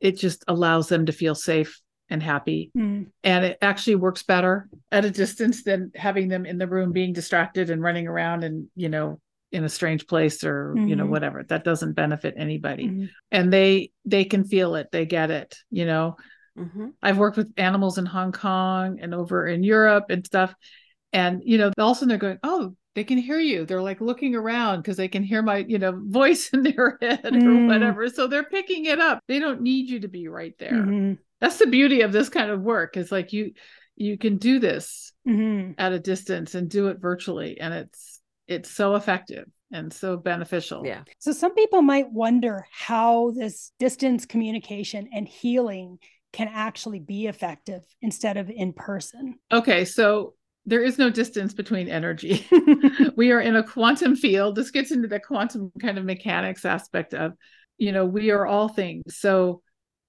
It just allows them to feel safe and happy. Mm-hmm. And it actually works better at a distance than having them in the room being distracted and running around and, you know, in a strange place or mm-hmm. you know mm-hmm. whatever that doesn't benefit anybody mm-hmm. and they they can feel it they get it you know mm-hmm. i've worked with animals in hong kong and over in europe and stuff and you know all of a sudden they're going oh they can hear you. They're like looking around because they can hear my you know [LAUGHS] voice in their head mm. or whatever. So they're picking it up. They don't need you to be right there. Mm-hmm. that's the beauty of this kind of work is like you you can do this mm-hmm. at a distance and do it virtually and it's it's so effective and so beneficial. Yeah. So some people might wonder how this distance communication and healing can actually be effective instead of in person. Okay so there is no distance between energy. [LAUGHS] [LAUGHS] we are in a quantum field. This gets into the quantum kind of mechanics aspect of, you know, we are all things. So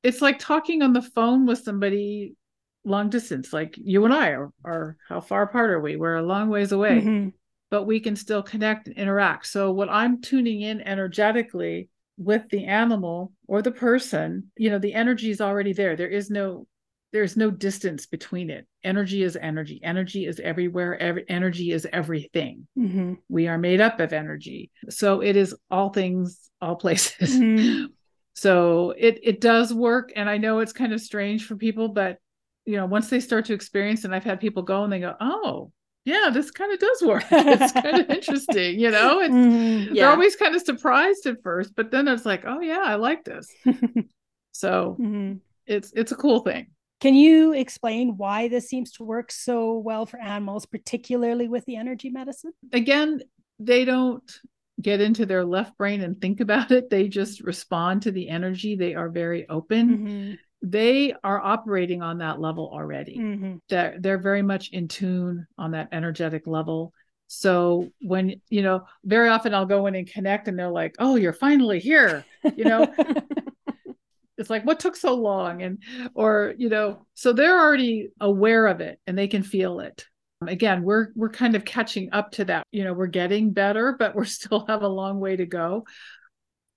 it's like talking on the phone with somebody long distance, like you and I are, are how far apart are we? We're a long ways away, mm-hmm. but we can still connect and interact. So what I'm tuning in energetically with the animal or the person, you know, the energy is already there. There is no there's no distance between it. Energy is energy. Energy is everywhere. Every, energy is everything. Mm-hmm. We are made up of energy. So it is all things, all places. [LAUGHS] Mm-hmm. So it it does work. And I know it's kind of strange for people, but you know, once they start to experience, and I've had people go and they go, oh, yeah, this kind of does work. [LAUGHS] It's kind of interesting, you know. [LAUGHS] It's, mm-hmm. yeah. They're always kind of surprised at first, but then it's like, oh yeah, I like this. so mm-hmm. it's it's a cool thing. Can you explain why this seems to work so well for animals, particularly with the energy medicine? Again, they don't get into their left brain and think about it. They just respond to the energy. They are very open. Mm-hmm. They are operating on that level already. Mm-hmm. They're, they're very much in tune on that energetic level. So when, you know, very often I'll go in and connect and they're like, oh, you're finally here. You know, [LAUGHS] it's like what took so long and or you know so they're already aware of it and they can feel it again we're we're kind of catching up to that you know we're getting better but we're still have a long way to go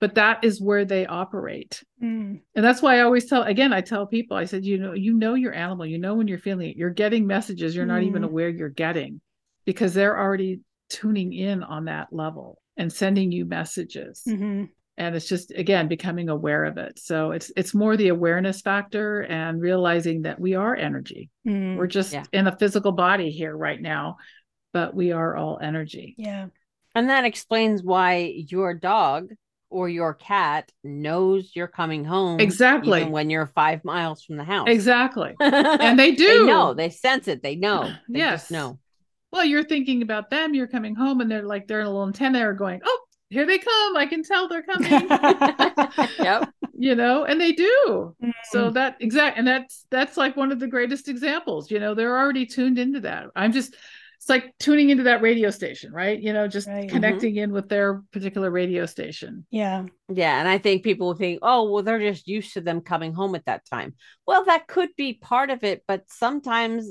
but that is where they operate. Mm. And that's why I always tell again, I tell people, I said, you know, you know your animal, you know when you're feeling it. You're getting messages you're not even Mm. aware you're getting because they're already tuning in on that level and sending you messages. Mhm. And it's just again becoming aware of it. So it's it's more the awareness factor and realizing that we are energy. Mm. We're just Yeah. in a physical body here right now, but we are all energy. Yeah. And that explains why your dog or your cat knows you're coming home. Exactly. Even when you're five miles from the house. Exactly. and [LAUGHS] And they do. They know. They sense it. They know. [CLEARS THROAT] They Yes. just know. well, you're thinking about them, you're coming home, and they're like they're in a little antenna are going, Oh, here they come. I can tell they're coming. [LAUGHS] Yep. you know, and they do. Mm. So that exact and that's that's like one of the greatest examples. You know, they're already tuned into that. I'm just it's like tuning into that radio station, right? You know, just Right. connecting in with their particular radio station. yeah. Yeah. And I think people will think, oh, well, they're just used to them coming home at that time. Well, that could be part of it, but sometimes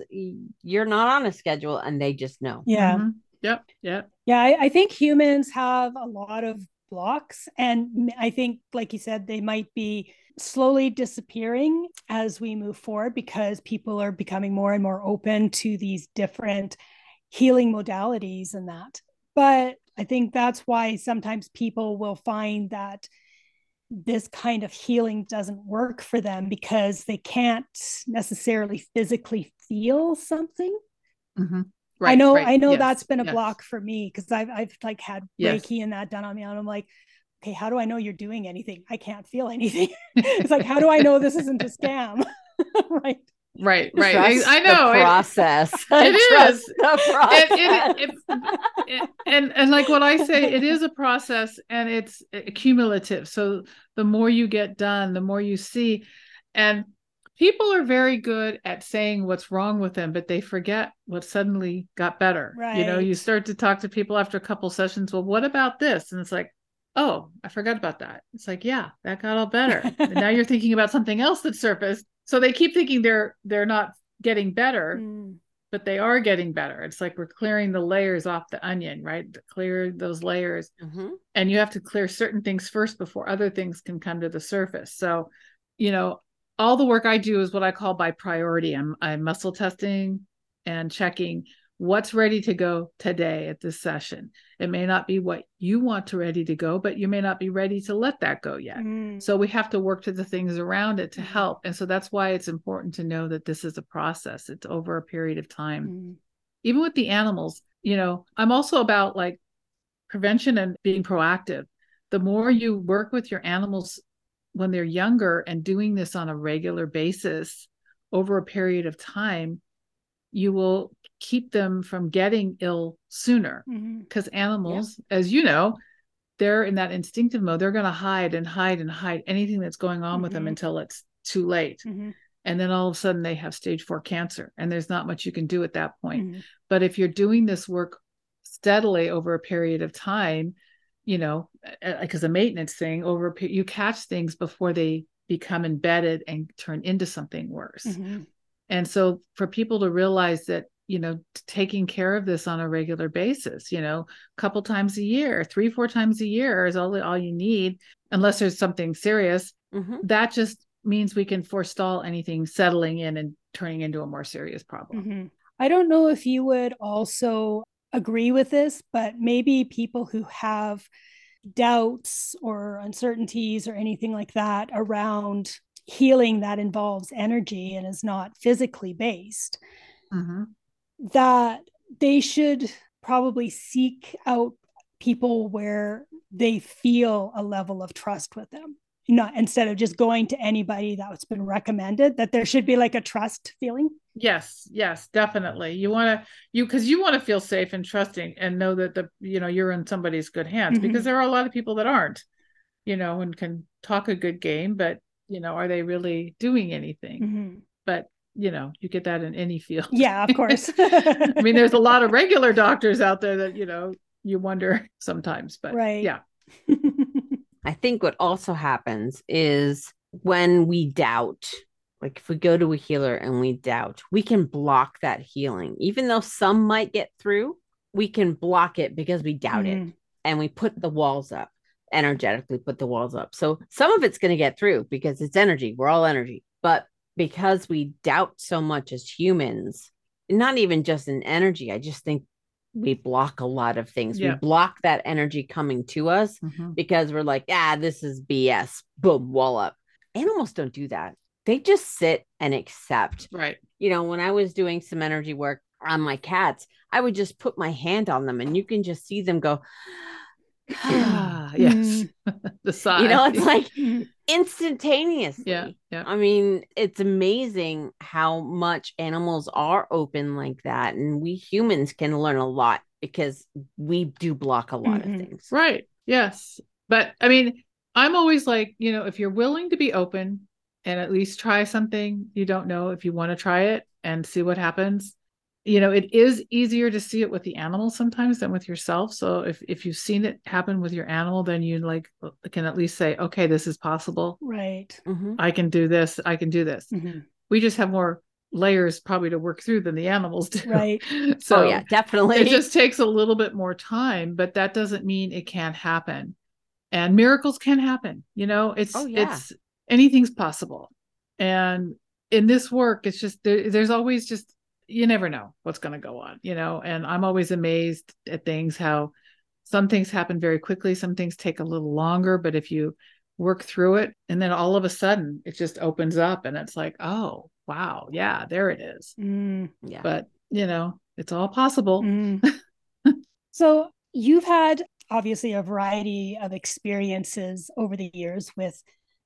you're not on a schedule and they just know. Yeah. Mhm. Yep. Yep. Yeah, I, I think humans have a lot of blocks, and I think, like you said, they might be slowly disappearing as we move forward because people are becoming more and more open to these different healing modalities and that. But I think that's why sometimes people will find that this kind of healing doesn't work for them because they can't necessarily physically feel something. Mm-hmm. Mhm. I know, right. I know Yes, that's been a yes. block for me because I've I've like had Yes. Reiki and that done on me, and I'm like, okay, how do I know you're doing anything? I can't feel anything. [LAUGHS] it's like, how do I know this isn't a scam? [LAUGHS] right. Right. Right. Trust I know. the process. [LAUGHS] it Trust is. the process. it- it- it- and and like what I say, it is a process and it's cumulative. So the more you get done, the more you see. And people are very good at saying what's wrong with them, but they forget what suddenly got better. right. You know, you start to talk to people after a couple sessions. Well, what about this? And it's like, oh, I forgot about that. It's like, yeah, that got all better. and now you're thinking about something else that surfaced. So they keep thinking they're they're not getting better Mm, but they are getting better. It's like we're clearing the layers off the onion, right? To clear those layers. Mhm. And you have to clear certain things first before other things can come to the surface. So, you know, all the work I do is what I call by priority. I'm, I'm muscle testing and checking what's ready to go today at this session. It may not be what you want to ready to go, but you may not be ready to let that go yet. mm, So we have to work to the things around it to Mhm. help. And so that's why it's important to know that this is a process. It's over a period of time. mm, Even with the animals, you know, I'm also about like prevention and being proactive. The more you work with your animals when they're younger and doing this on a regular basis over a period of time, you will keep them from getting ill sooner because animals, as you know, they're in that instinctive mode. They're going to hide and hide and hide anything that's going on with them Mhm. until it's too late. Mhm. And then all of a sudden they have stage four cancer, and there's not much you can do at that point. Mhm. But if you're doing this work steadily over a period of time, you know, like as a maintenance thing, over you catch things before they become embedded and turn into something worse. Mhm. And so for people to realize that, you know, taking care of this on a regular basis, you know, a couple times a year, three, four times a year is all all you need, unless there's something serious. Mhm. That just means we can forestall anything settling in and turning into a more serious problem. Mhm. I don't know if you would also agree with this, but maybe people who have doubts or uncertainties or anything like that around healing that involves energy and is not physically based, Mhm. that they should probably seek out people where they feel a level of trust with them. Not instead of just going to anybody that's been recommended, that there should be like a trust feeling. Yes, yes, definitely. You want to you because you want to feel safe and trusting and know that the you know you're in somebody's good hands Mhm. because there are a lot of people that aren't, you know, and can talk a good game, but you know, are they really doing anything? Mhm. But you know, you get that in any field. Yeah, of course. [LAUGHS] I mean, there's a lot of regular doctors out there that you know you wonder sometimes, but Right. yeah, [LAUGHS] I think what also happens is when we doubt, like if we go to a healer and we doubt, we can block that healing. Even though some might get through, we can block it because we doubt it Mhm. and we put the walls up. energetically put the walls up. So some of it's going to get through because it's energy. We're all energy. But because we doubt so much as humans, not even just in energy, I just think we block a lot of things. Yeah. We block that energy coming to us Mhm. because we're like, ah, this is BS. Boom, wall up. Animals don't do that. They just sit and accept. Right. You know, when I was doing some energy work on my cats, I would just put my hand on them and you can just see them go, [SIGHS] yes. [LAUGHS] the sigh. you know, it's like [LAUGHS] Mm. instantaneously. yeah, yeah. I mean, it's amazing how much animals are open like that. And we humans can learn a lot because we do block a lot Mhm. of things. Right. Yes. But I mean, I'm always like, you know, if you're willing to be open and at least try something you don't know, if you want to try it and see what happens, you know, it is easier to see it with the animal sometimes than with yourself. So if if you've seen it happen with your animal, then you like can at least say, okay, this is possible. Right. Mhm. I can do this. I can do this. Mhm. We just have more layers probably to work through than the animals do. Right. [LAUGHS] So oh, yeah, definitely. it just takes a little bit more time but that doesn't mean it can't happen and miracles can happen you know it's Oh, yeah. it's anything's possible and in this work it's just there, there's always just you never know what's going to go on you know and i'm always amazed at things how some things happen very quickly some things take a little longer but if you work through it and then all of a sudden it just opens up and it's like oh wow yeah there it is Mm. yeah. but you know it's all possible Mm. [LAUGHS] so you've had obviously a variety of experiences over the years with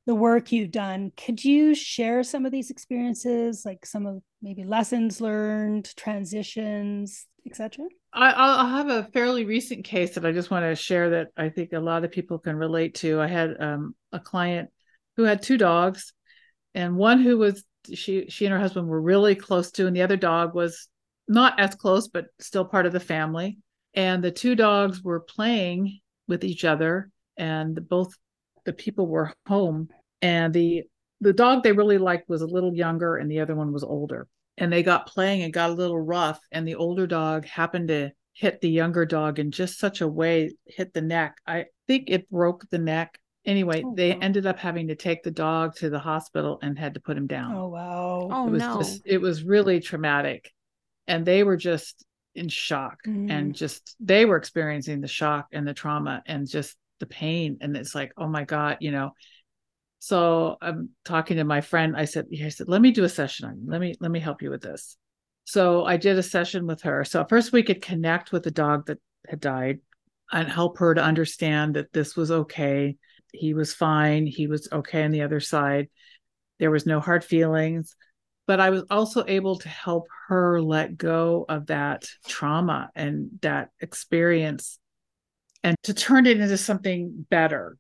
the work you've done. Could you share some of these experiences, like some of maybe lessons learned, transitions, etc.? I'll have a fairly recent case that I just want to share that I think a lot of people can relate to. I had um, a client who had two dogs, and one who was she she and her husband were really close to, and the other dog was not as close, but still part of the family. And the two dogs were playing with each other, and both the people were home, and the the dog they really liked was a little younger, and the other one was older and they got playing and got a little rough and the older dog happened to hit the younger dog in just such a way hit the neck i think it broke the neck anyway Oh, they wow. ended up having to take the dog to the hospital and had to put him down Oh wow. Oh, it was no. just it was really traumatic and they were just in shock Mhm. and just they were experiencing the shock and the trauma and just the pain and it's like oh my god you know? So i'm talking to my friend i said i said let me do a session on you. Let me let me help you with this. So i did a session with her. So first we could connect with the dog that had died and help her to understand that this was okay. He was fine. He was okay on the other side. There was no hard feelings. But i was also able to help her let go of that trauma and that experience and to turn it into something better.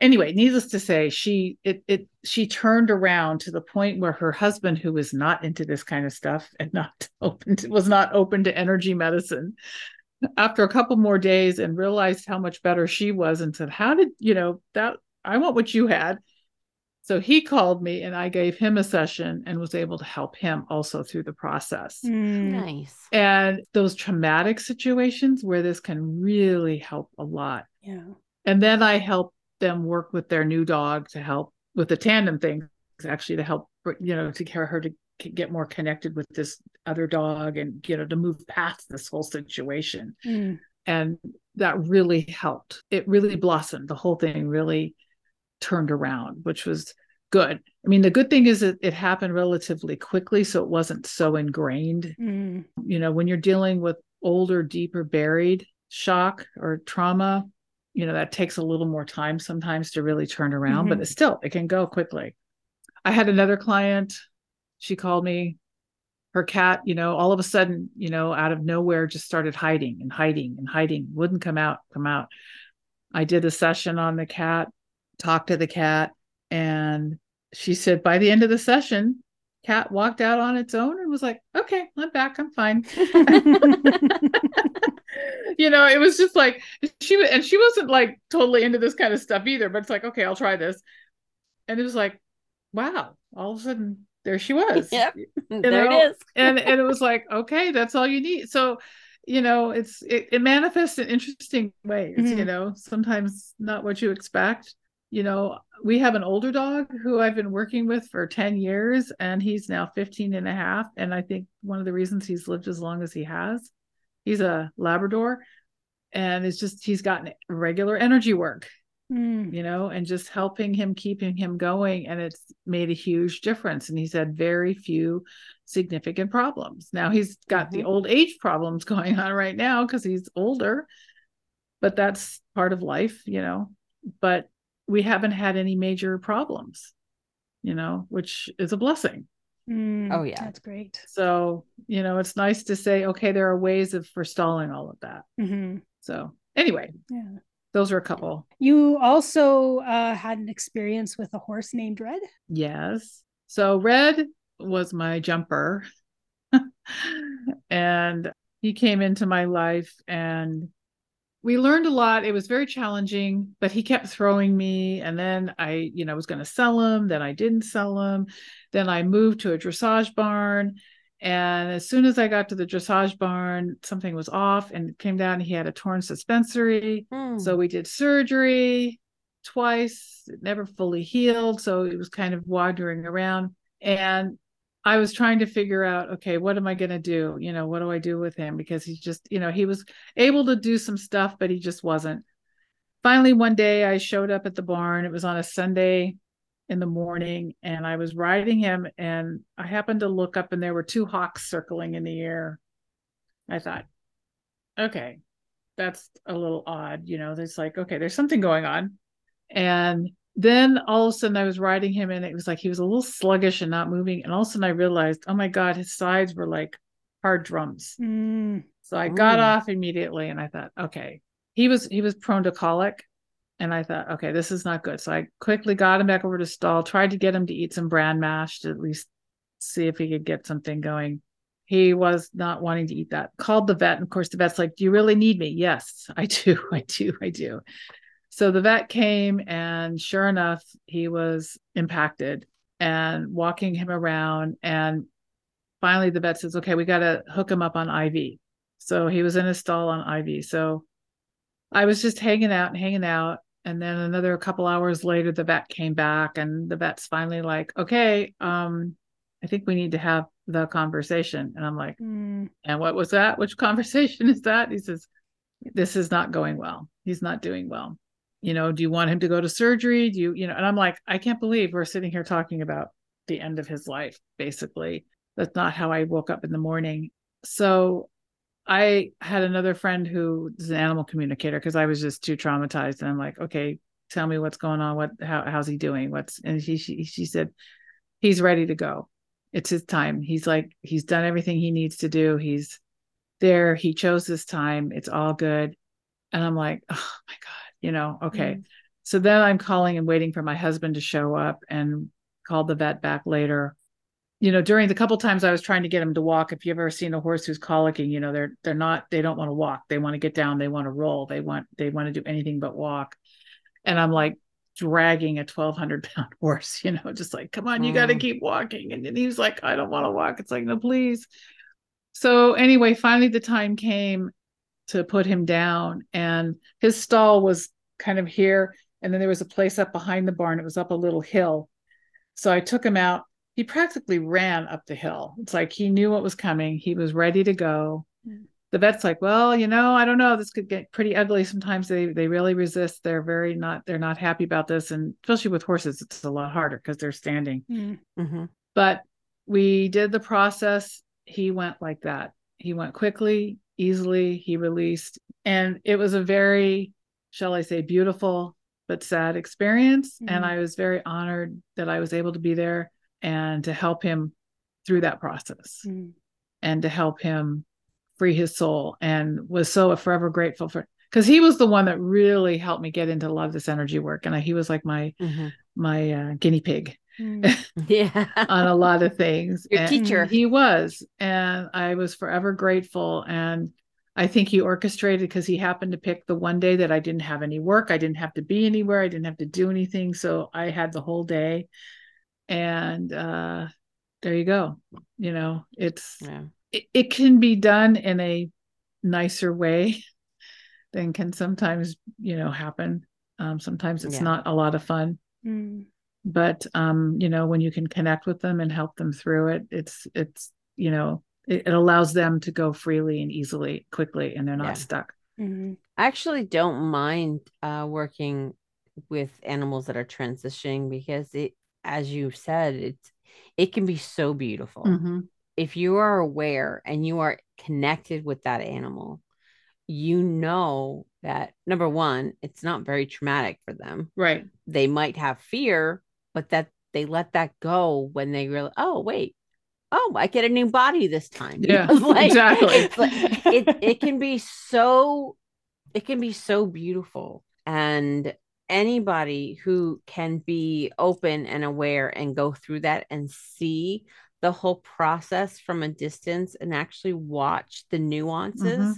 Anyway needless to say she it it she turned around to the point where her husband who was not into this kind of stuff and not [LAUGHS] open to, was not open to energy medicine after a couple more days and realized how much better she was and said how did you know that i want what you had so he called me and i gave him a session and was able to help him also through the process Mm. nice. and those traumatic situations where this can really help a lot Yeah. and then I help them work with their new dog to help with the tandem thing, actually to help you know to care her to get more connected with this other dog and you know to move past this whole situation. Mm. And that really helped. It really blossomed. The whole thing really turned around, which was good. I mean, the good thing is that it happened relatively quickly, so it wasn't so ingrained. Mm. You know, when you're dealing with older, deeper buried shock or trauma, you know that takes a little more time sometimes to really turn around but Mhm. it's still it can go quickly i had another client she called me her cat you know all of a sudden you know out of nowhere just started hiding and hiding and hiding wouldn't come out come out i did a session on the cat talked to the cat and she said by the end of the session cat walked out on its own and was like okay i'm back i'm fine [LAUGHS] [LAUGHS] you know, it was just like she was, and she wasn't like totally into this kind of stuff either. But it's like, okay, I'll try this, and it was like, wow! All of a sudden, there she [LAUGHS] was. Yep. there know, it is. and and it was like, okay, that's all you need. So, you know it's it, it manifests in interesting ways Mhm. you know sometimes not what you expect you know we have an older dog who i've been working with for 10 years and he's now 15 and a half and i think one of the reasons he's lived as long as he has he's a labrador and it's just he's gotten regular energy work Mm. you know, and just helping him, keeping him going. And it's made a huge difference. And he's had very few significant problems. Now he's got the Mhm. old age problems [LAUGHS] going on right now because he's older, but that's part of life, you know. But we haven't had any major problems, you know, which is a blessing. Mm. Oh, yeah. That's great. So, you know, it's nice to say, okay, there are ways of forestalling all of that. hmm So, anyway, Yeah. those are a couple. You also uh, had an experience with a horse named Red. Yes. So Red was my jumper. [LAUGHS] and he came into my life and we learned a lot. It was very challenging, but he kept throwing me. And then I, you know, was going to sell him. Then I didn't sell him. Then I moved to a dressage barn. And as soon as I got to the dressage barn, something was off and came down. He had a torn suspensory. Hmm. So we did surgery twice, it never fully healed. So it was kind of wandering around. And I was trying to figure out, okay, what am I going to do? You know, what do I do with him? Because he's just, you know, he was able to do some stuff, but he just wasn't. Finally, one day I showed up at the barn. It was on a Sunday in the morning, and I was riding him, and I happened to look up, and there were two hawks circling in the air. I thought, okay, that's a little odd. You know, there's like, okay, there's something going on. And then all of a sudden I was riding him and it was like he was a little sluggish and not moving. And all of a sudden I realized, oh my God, his sides were like hard drums. Mm. So I got Mm. off immediately and I thought, okay. He was he was prone to colic. And I thought, okay, this is not good. So I quickly got him back over to stall, tried to get him to eat some bran mash to at least see if he could get something going. He was not wanting to eat that. Called the vet. And of course, the vet's like, Do you really need me? Yes, I do. [LAUGHS] I do. I do. So the vet came, and sure enough, he was impacted and walking him around. And finally, the vet says, Okay, we got to hook him up on IV. So he was in a stall on IV. So I was just hanging out and hanging out. And then another couple hours later, the vet came back, and the vet's finally like, Okay, um, I think we need to have the conversation. And I'm like, Mm. and what was that? Which [LAUGHS] conversation is that? He says, This is not going well. He's not doing well. You know, do you want him to go to surgery? Do you, you know, and I'm like, I can't believe we're sitting here talking about the end of his life, basically. That's not how I woke up in the morning. So I had another friend who is an animal communicator because I was just too traumatized. And I'm like, okay, tell me what's going on. What, how, how's he doing? What's, and she, she, she said, he's ready to go. It's his time. He's like, he's done everything he needs to do. He's there. He chose this time. It's all good. And I'm like, oh my God, you know, okay. Mm. So then I'm calling and waiting for my husband to show up and called the vet back later. You know, during the couple times I was trying to get him to walk, if you've ever seen a horse who's colicking, you know, they're they're not, they don't want to walk. They want to get down, they want to roll, they want, they want to do anything but walk. And I'm like dragging a 1200 pound [LAUGHS] horse, you know, just like, come on, you got to Mm. keep walking. And then he was like, I don't want to walk. It's like, no, please. So anyway, finally the time came to put him down and his stall was kind of here and then there was a place up behind the barn. It was up a little hill. So i took him out. He practically ran up the hill. It's like he knew what was coming. He was ready to go. Mm. the vet's like well you know i don't know. This could get pretty ugly sometimes. They they really resist. They're very not they're not happy about this. And especially with horses it's a lot harder because they're standing. Mm. Mhm. but we did the process. He went like that. He went quickly easily he released and it was a very shall i say beautiful but sad experience and Mhm. i was very honored that i was able to be there and to help him through that process Mm. and to help him free his soul and was so forever grateful for because he was the one that really helped me get into love this energy work and I, he was like my Mhm. my uh, guinea pig Mm. [LAUGHS] [LAUGHS] Yeah. on a lot of things. Your And teacher. He was. And I was forever grateful. And I think he orchestrated because he happened to pick the one day that I didn't have any work. I didn't have to be anywhere. I didn't have to do anything. So I had the whole day. And uh, there you go. You know, it's yeah. it, it can be done in a nicer way than can sometimes, you know, happen. Um, sometimes it's Yeah. not a lot of fun, Mm. But um, you know, when you can connect with them and help them through it, it's it's you know, it, it allows them to go freely and easily, quickly, and they're not Yeah. stuck. Mhm. I actually don't mind uh, working with animals that are transitioning because it, as you said, it's it can be so beautiful. Mhm. If you are aware and you are connected with that animal, you know that number one, it's not very traumatic for them. Right. They might have fear, but that they let that go when they realize, oh wait, oh I get a new body this time. [LAUGHS] Yeah, like, exactly. Like, it [LAUGHS] it can be so it can be so beautiful and anybody who can be open and aware and go through that and see the whole process from a distance and actually watch the nuances mm-hmm.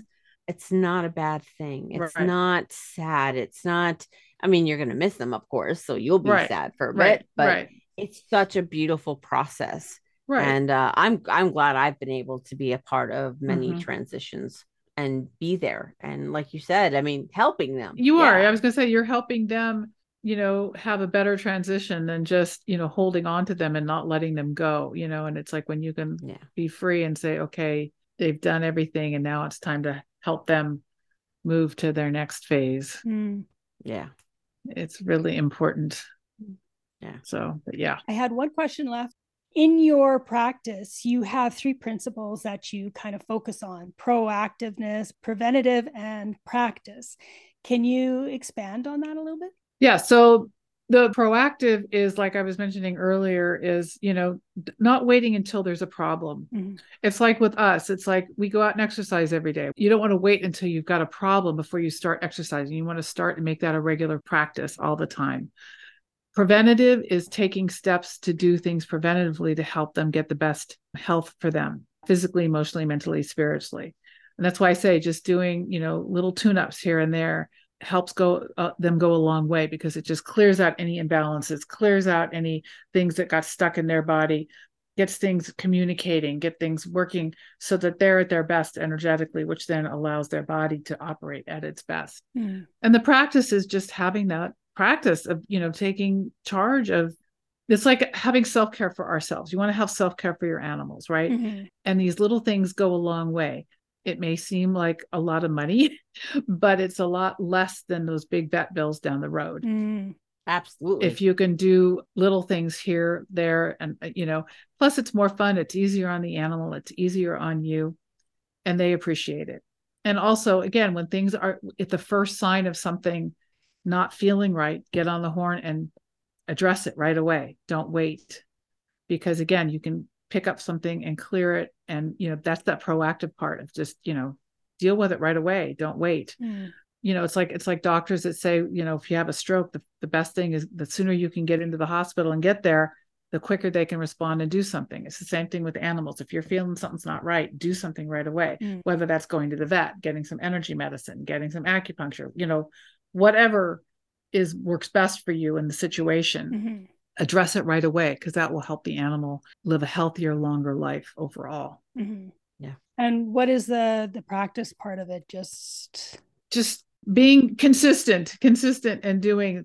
it's not a bad thing it's Right. not sad it's not i mean you're going to miss them of course so you'll be Right. sad for a Right. bit but right. it's such a beautiful process Right. and uh, I'm I'm glad I've been able to be a part of many Mhm. transitions and be there. And like you said, I mean, helping them. You are. Yeah. I was going to say you're helping them, you know, have a better transition than just, you know, holding on to them and not letting them go, you know, and it's like when you can Yeah. be free and say, okay, they've done everything and now it's time to help them move to their next phase. Mm. Yeah. It's really important. Yeah. So, but yeah. I had one question left. In your practice, you have three principles that you kind of focus on proactiveness, preventative, and practice. Can you expand on that a little bit? Yeah. So the proactive is like I was mentioning earlier is, you know, not waiting until there's a problem. Mhm. It's like with us, it's like we go out and exercise every day. You don't want to wait until you've got a problem before you start exercising. You want to start and make that a regular practice all the time. Preventative is taking steps to do things preventatively to help them get the best health for them physically, emotionally, mentally, spiritually. And that's why I say just doing, you know, little tune-ups here and there helps go uh, them go a long way because it just clears out any imbalances, clears out any things that got stuck in their body, gets things communicating, get things working so that they're at their best energetically, which then allows their body to operate at its best. Mm. And the practice is just having that practice of, you know, taking charge of it's like having self-care for ourselves. You want to have self-care for your animals, right? Mhm. and these little things go a long way. It may seem like a lot of money, [LAUGHS] but it's a lot less than those big vet bills down the road. Mm. Absolutely. If you can do little things here, there, and uh, you know, plus it's more fun. It's easier on the animal, it's easier on you, and they appreciate it. And also, again, when things are at the first sign of something not feeling right, get on the horn and address it right away. Don't wait. Because again, you can pick up something and clear it. And, you know, that's that proactive part of just, you know, deal with it right away. Don't wait. Mm. You know, it's like it's like doctors that say, you know, if you have a stroke, the, the best thing is the sooner you can get into the hospital and get there, the quicker they can respond and do something. It's the same thing with animals. If you're feeling something's not right, do something right away. Mm. Whether that's going to the vet, getting some energy medicine, getting some acupuncture, you know, whatever is works best for you in the situation Mhm. Address it right away because that will help the animal live a healthier longer life overall Mhm. Yeah. And what is the the practice part of it? Just just being consistent consistent and doing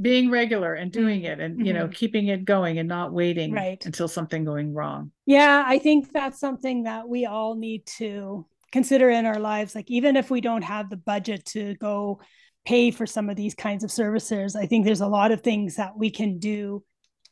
being regular and doing it and you know Mhm. keeping it going and not waiting Right. until something going wrong Yeah, I think that's something that we all need to consider in our lives. Like, even if we don't have the budget to go pay for some of these kinds of services, I think there's a lot of things that we can do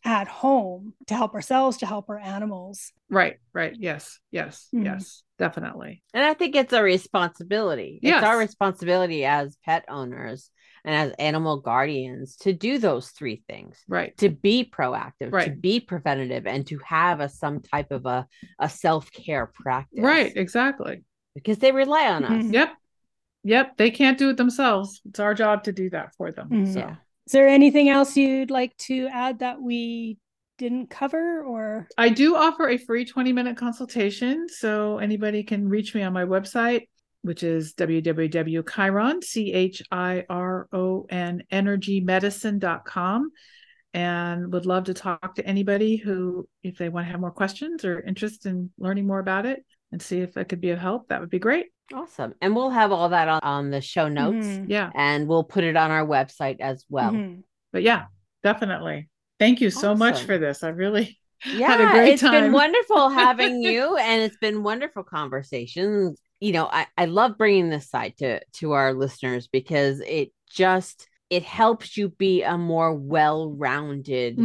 at home to help ourselves, to help our animals. right right yes yes Mhm. yes definitely and I think it's a responsibility. Yes. It's our responsibility as pet owners and as animal guardians to do those three things. right To be proactive, right. to be preventative, and to have a some type of a, a self-care practice. right exactly Because they rely on us. Mhm. yep yep they can't do it themselves it's our job to do that for them Mhm. so Yeah. Is there anything else you'd like to add that we didn't cover or? I do offer a free 20 minute consultation. So anybody can reach me on my website, which is www.chiron, C H I R O N, energymedicine.com. And would love to talk to anybody who, if they want to have more questions or interest in learning more about it and see if I could be of help, that would be great. Awesome. And we'll have all that on, on the show notes Mhm. Yeah. and we'll put it on our website as well. Mhm. But yeah, definitely. Thank you so much for this. I really Yeah, [LAUGHS] Had a great time. it's been wonderful [LAUGHS] having you and it's been wonderful conversations. You know, I, I love bringing this side to to our listeners because it just it helps you be a more well-rounded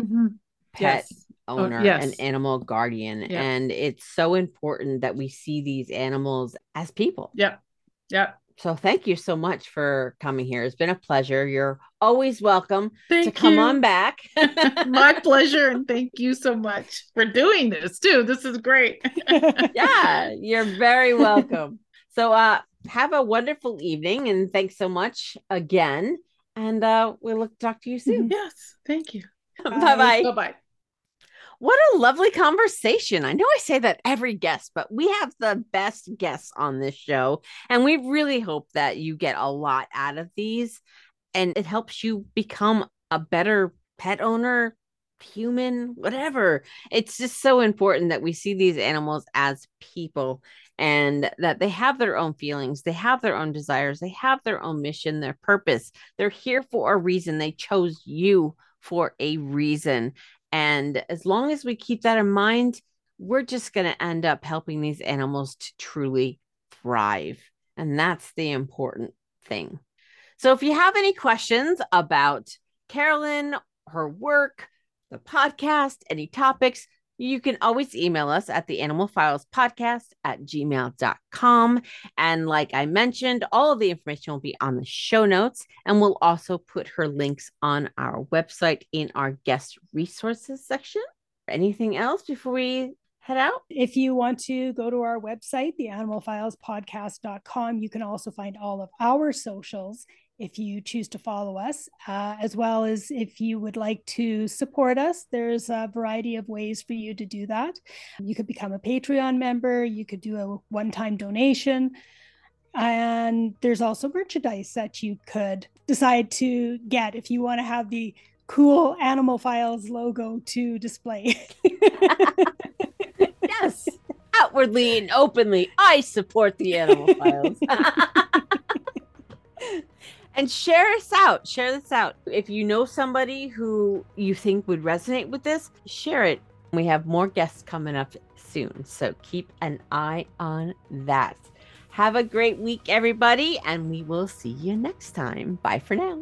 pet yes. Owner Oh, yes. and animal guardian Yeah. and it's so important that we see these animals as people Yep. Yep. so thank you so much for coming here it's been a pleasure you're always welcome Thank to come you. on back [LAUGHS] [LAUGHS] My pleasure. And thank you so much for doing this too. This is great. [LAUGHS] yeah you're very welcome so uh have a wonderful evening and thanks so much again and uh we'll look talk to you soon yes. Thank you. bye bye Bye bye. What a lovely conversation. I know I say that every guest, but we have the best guests on this show. And we really hope that you get a lot out of these and it helps you become a better pet owner, human, whatever. It's just so important that we see these animals as people and that they have their own feelings, they have their own desires, they have their own mission, their purpose. They're here for a reason. They chose you for a reason. And as long as we keep that in mind, we're just going to end up helping these animals to truly thrive. And that's the important thing. So if you have any questions about Carolyn, her work, the podcast, any topics, you can always email us at the animal files podcast at gmail.com. And like I mentioned, all of the information will be on the show notes. And we'll also put her links on our website in our guest resources section. Anything else before we head out? If you want to go to our website, theanimalfilespodcast.com, you can also find all of our socials if you choose to follow us, uh, as well as if you would like to support us. There's a variety of ways for you to do that. You could become a Patreon member, you could do a one time donation. And there's also merchandise that you could decide to get if you want to have the cool Animal Files logo to display. [LAUGHS] Yes. Outwardly and openly, I support the animal files. [LAUGHS] and share us out. Share this out. If you know somebody who you think would resonate with this, share it. We have more guests coming up soon. So keep an eye on that. Have a great week, everybody, and we will see you next time. Bye for now.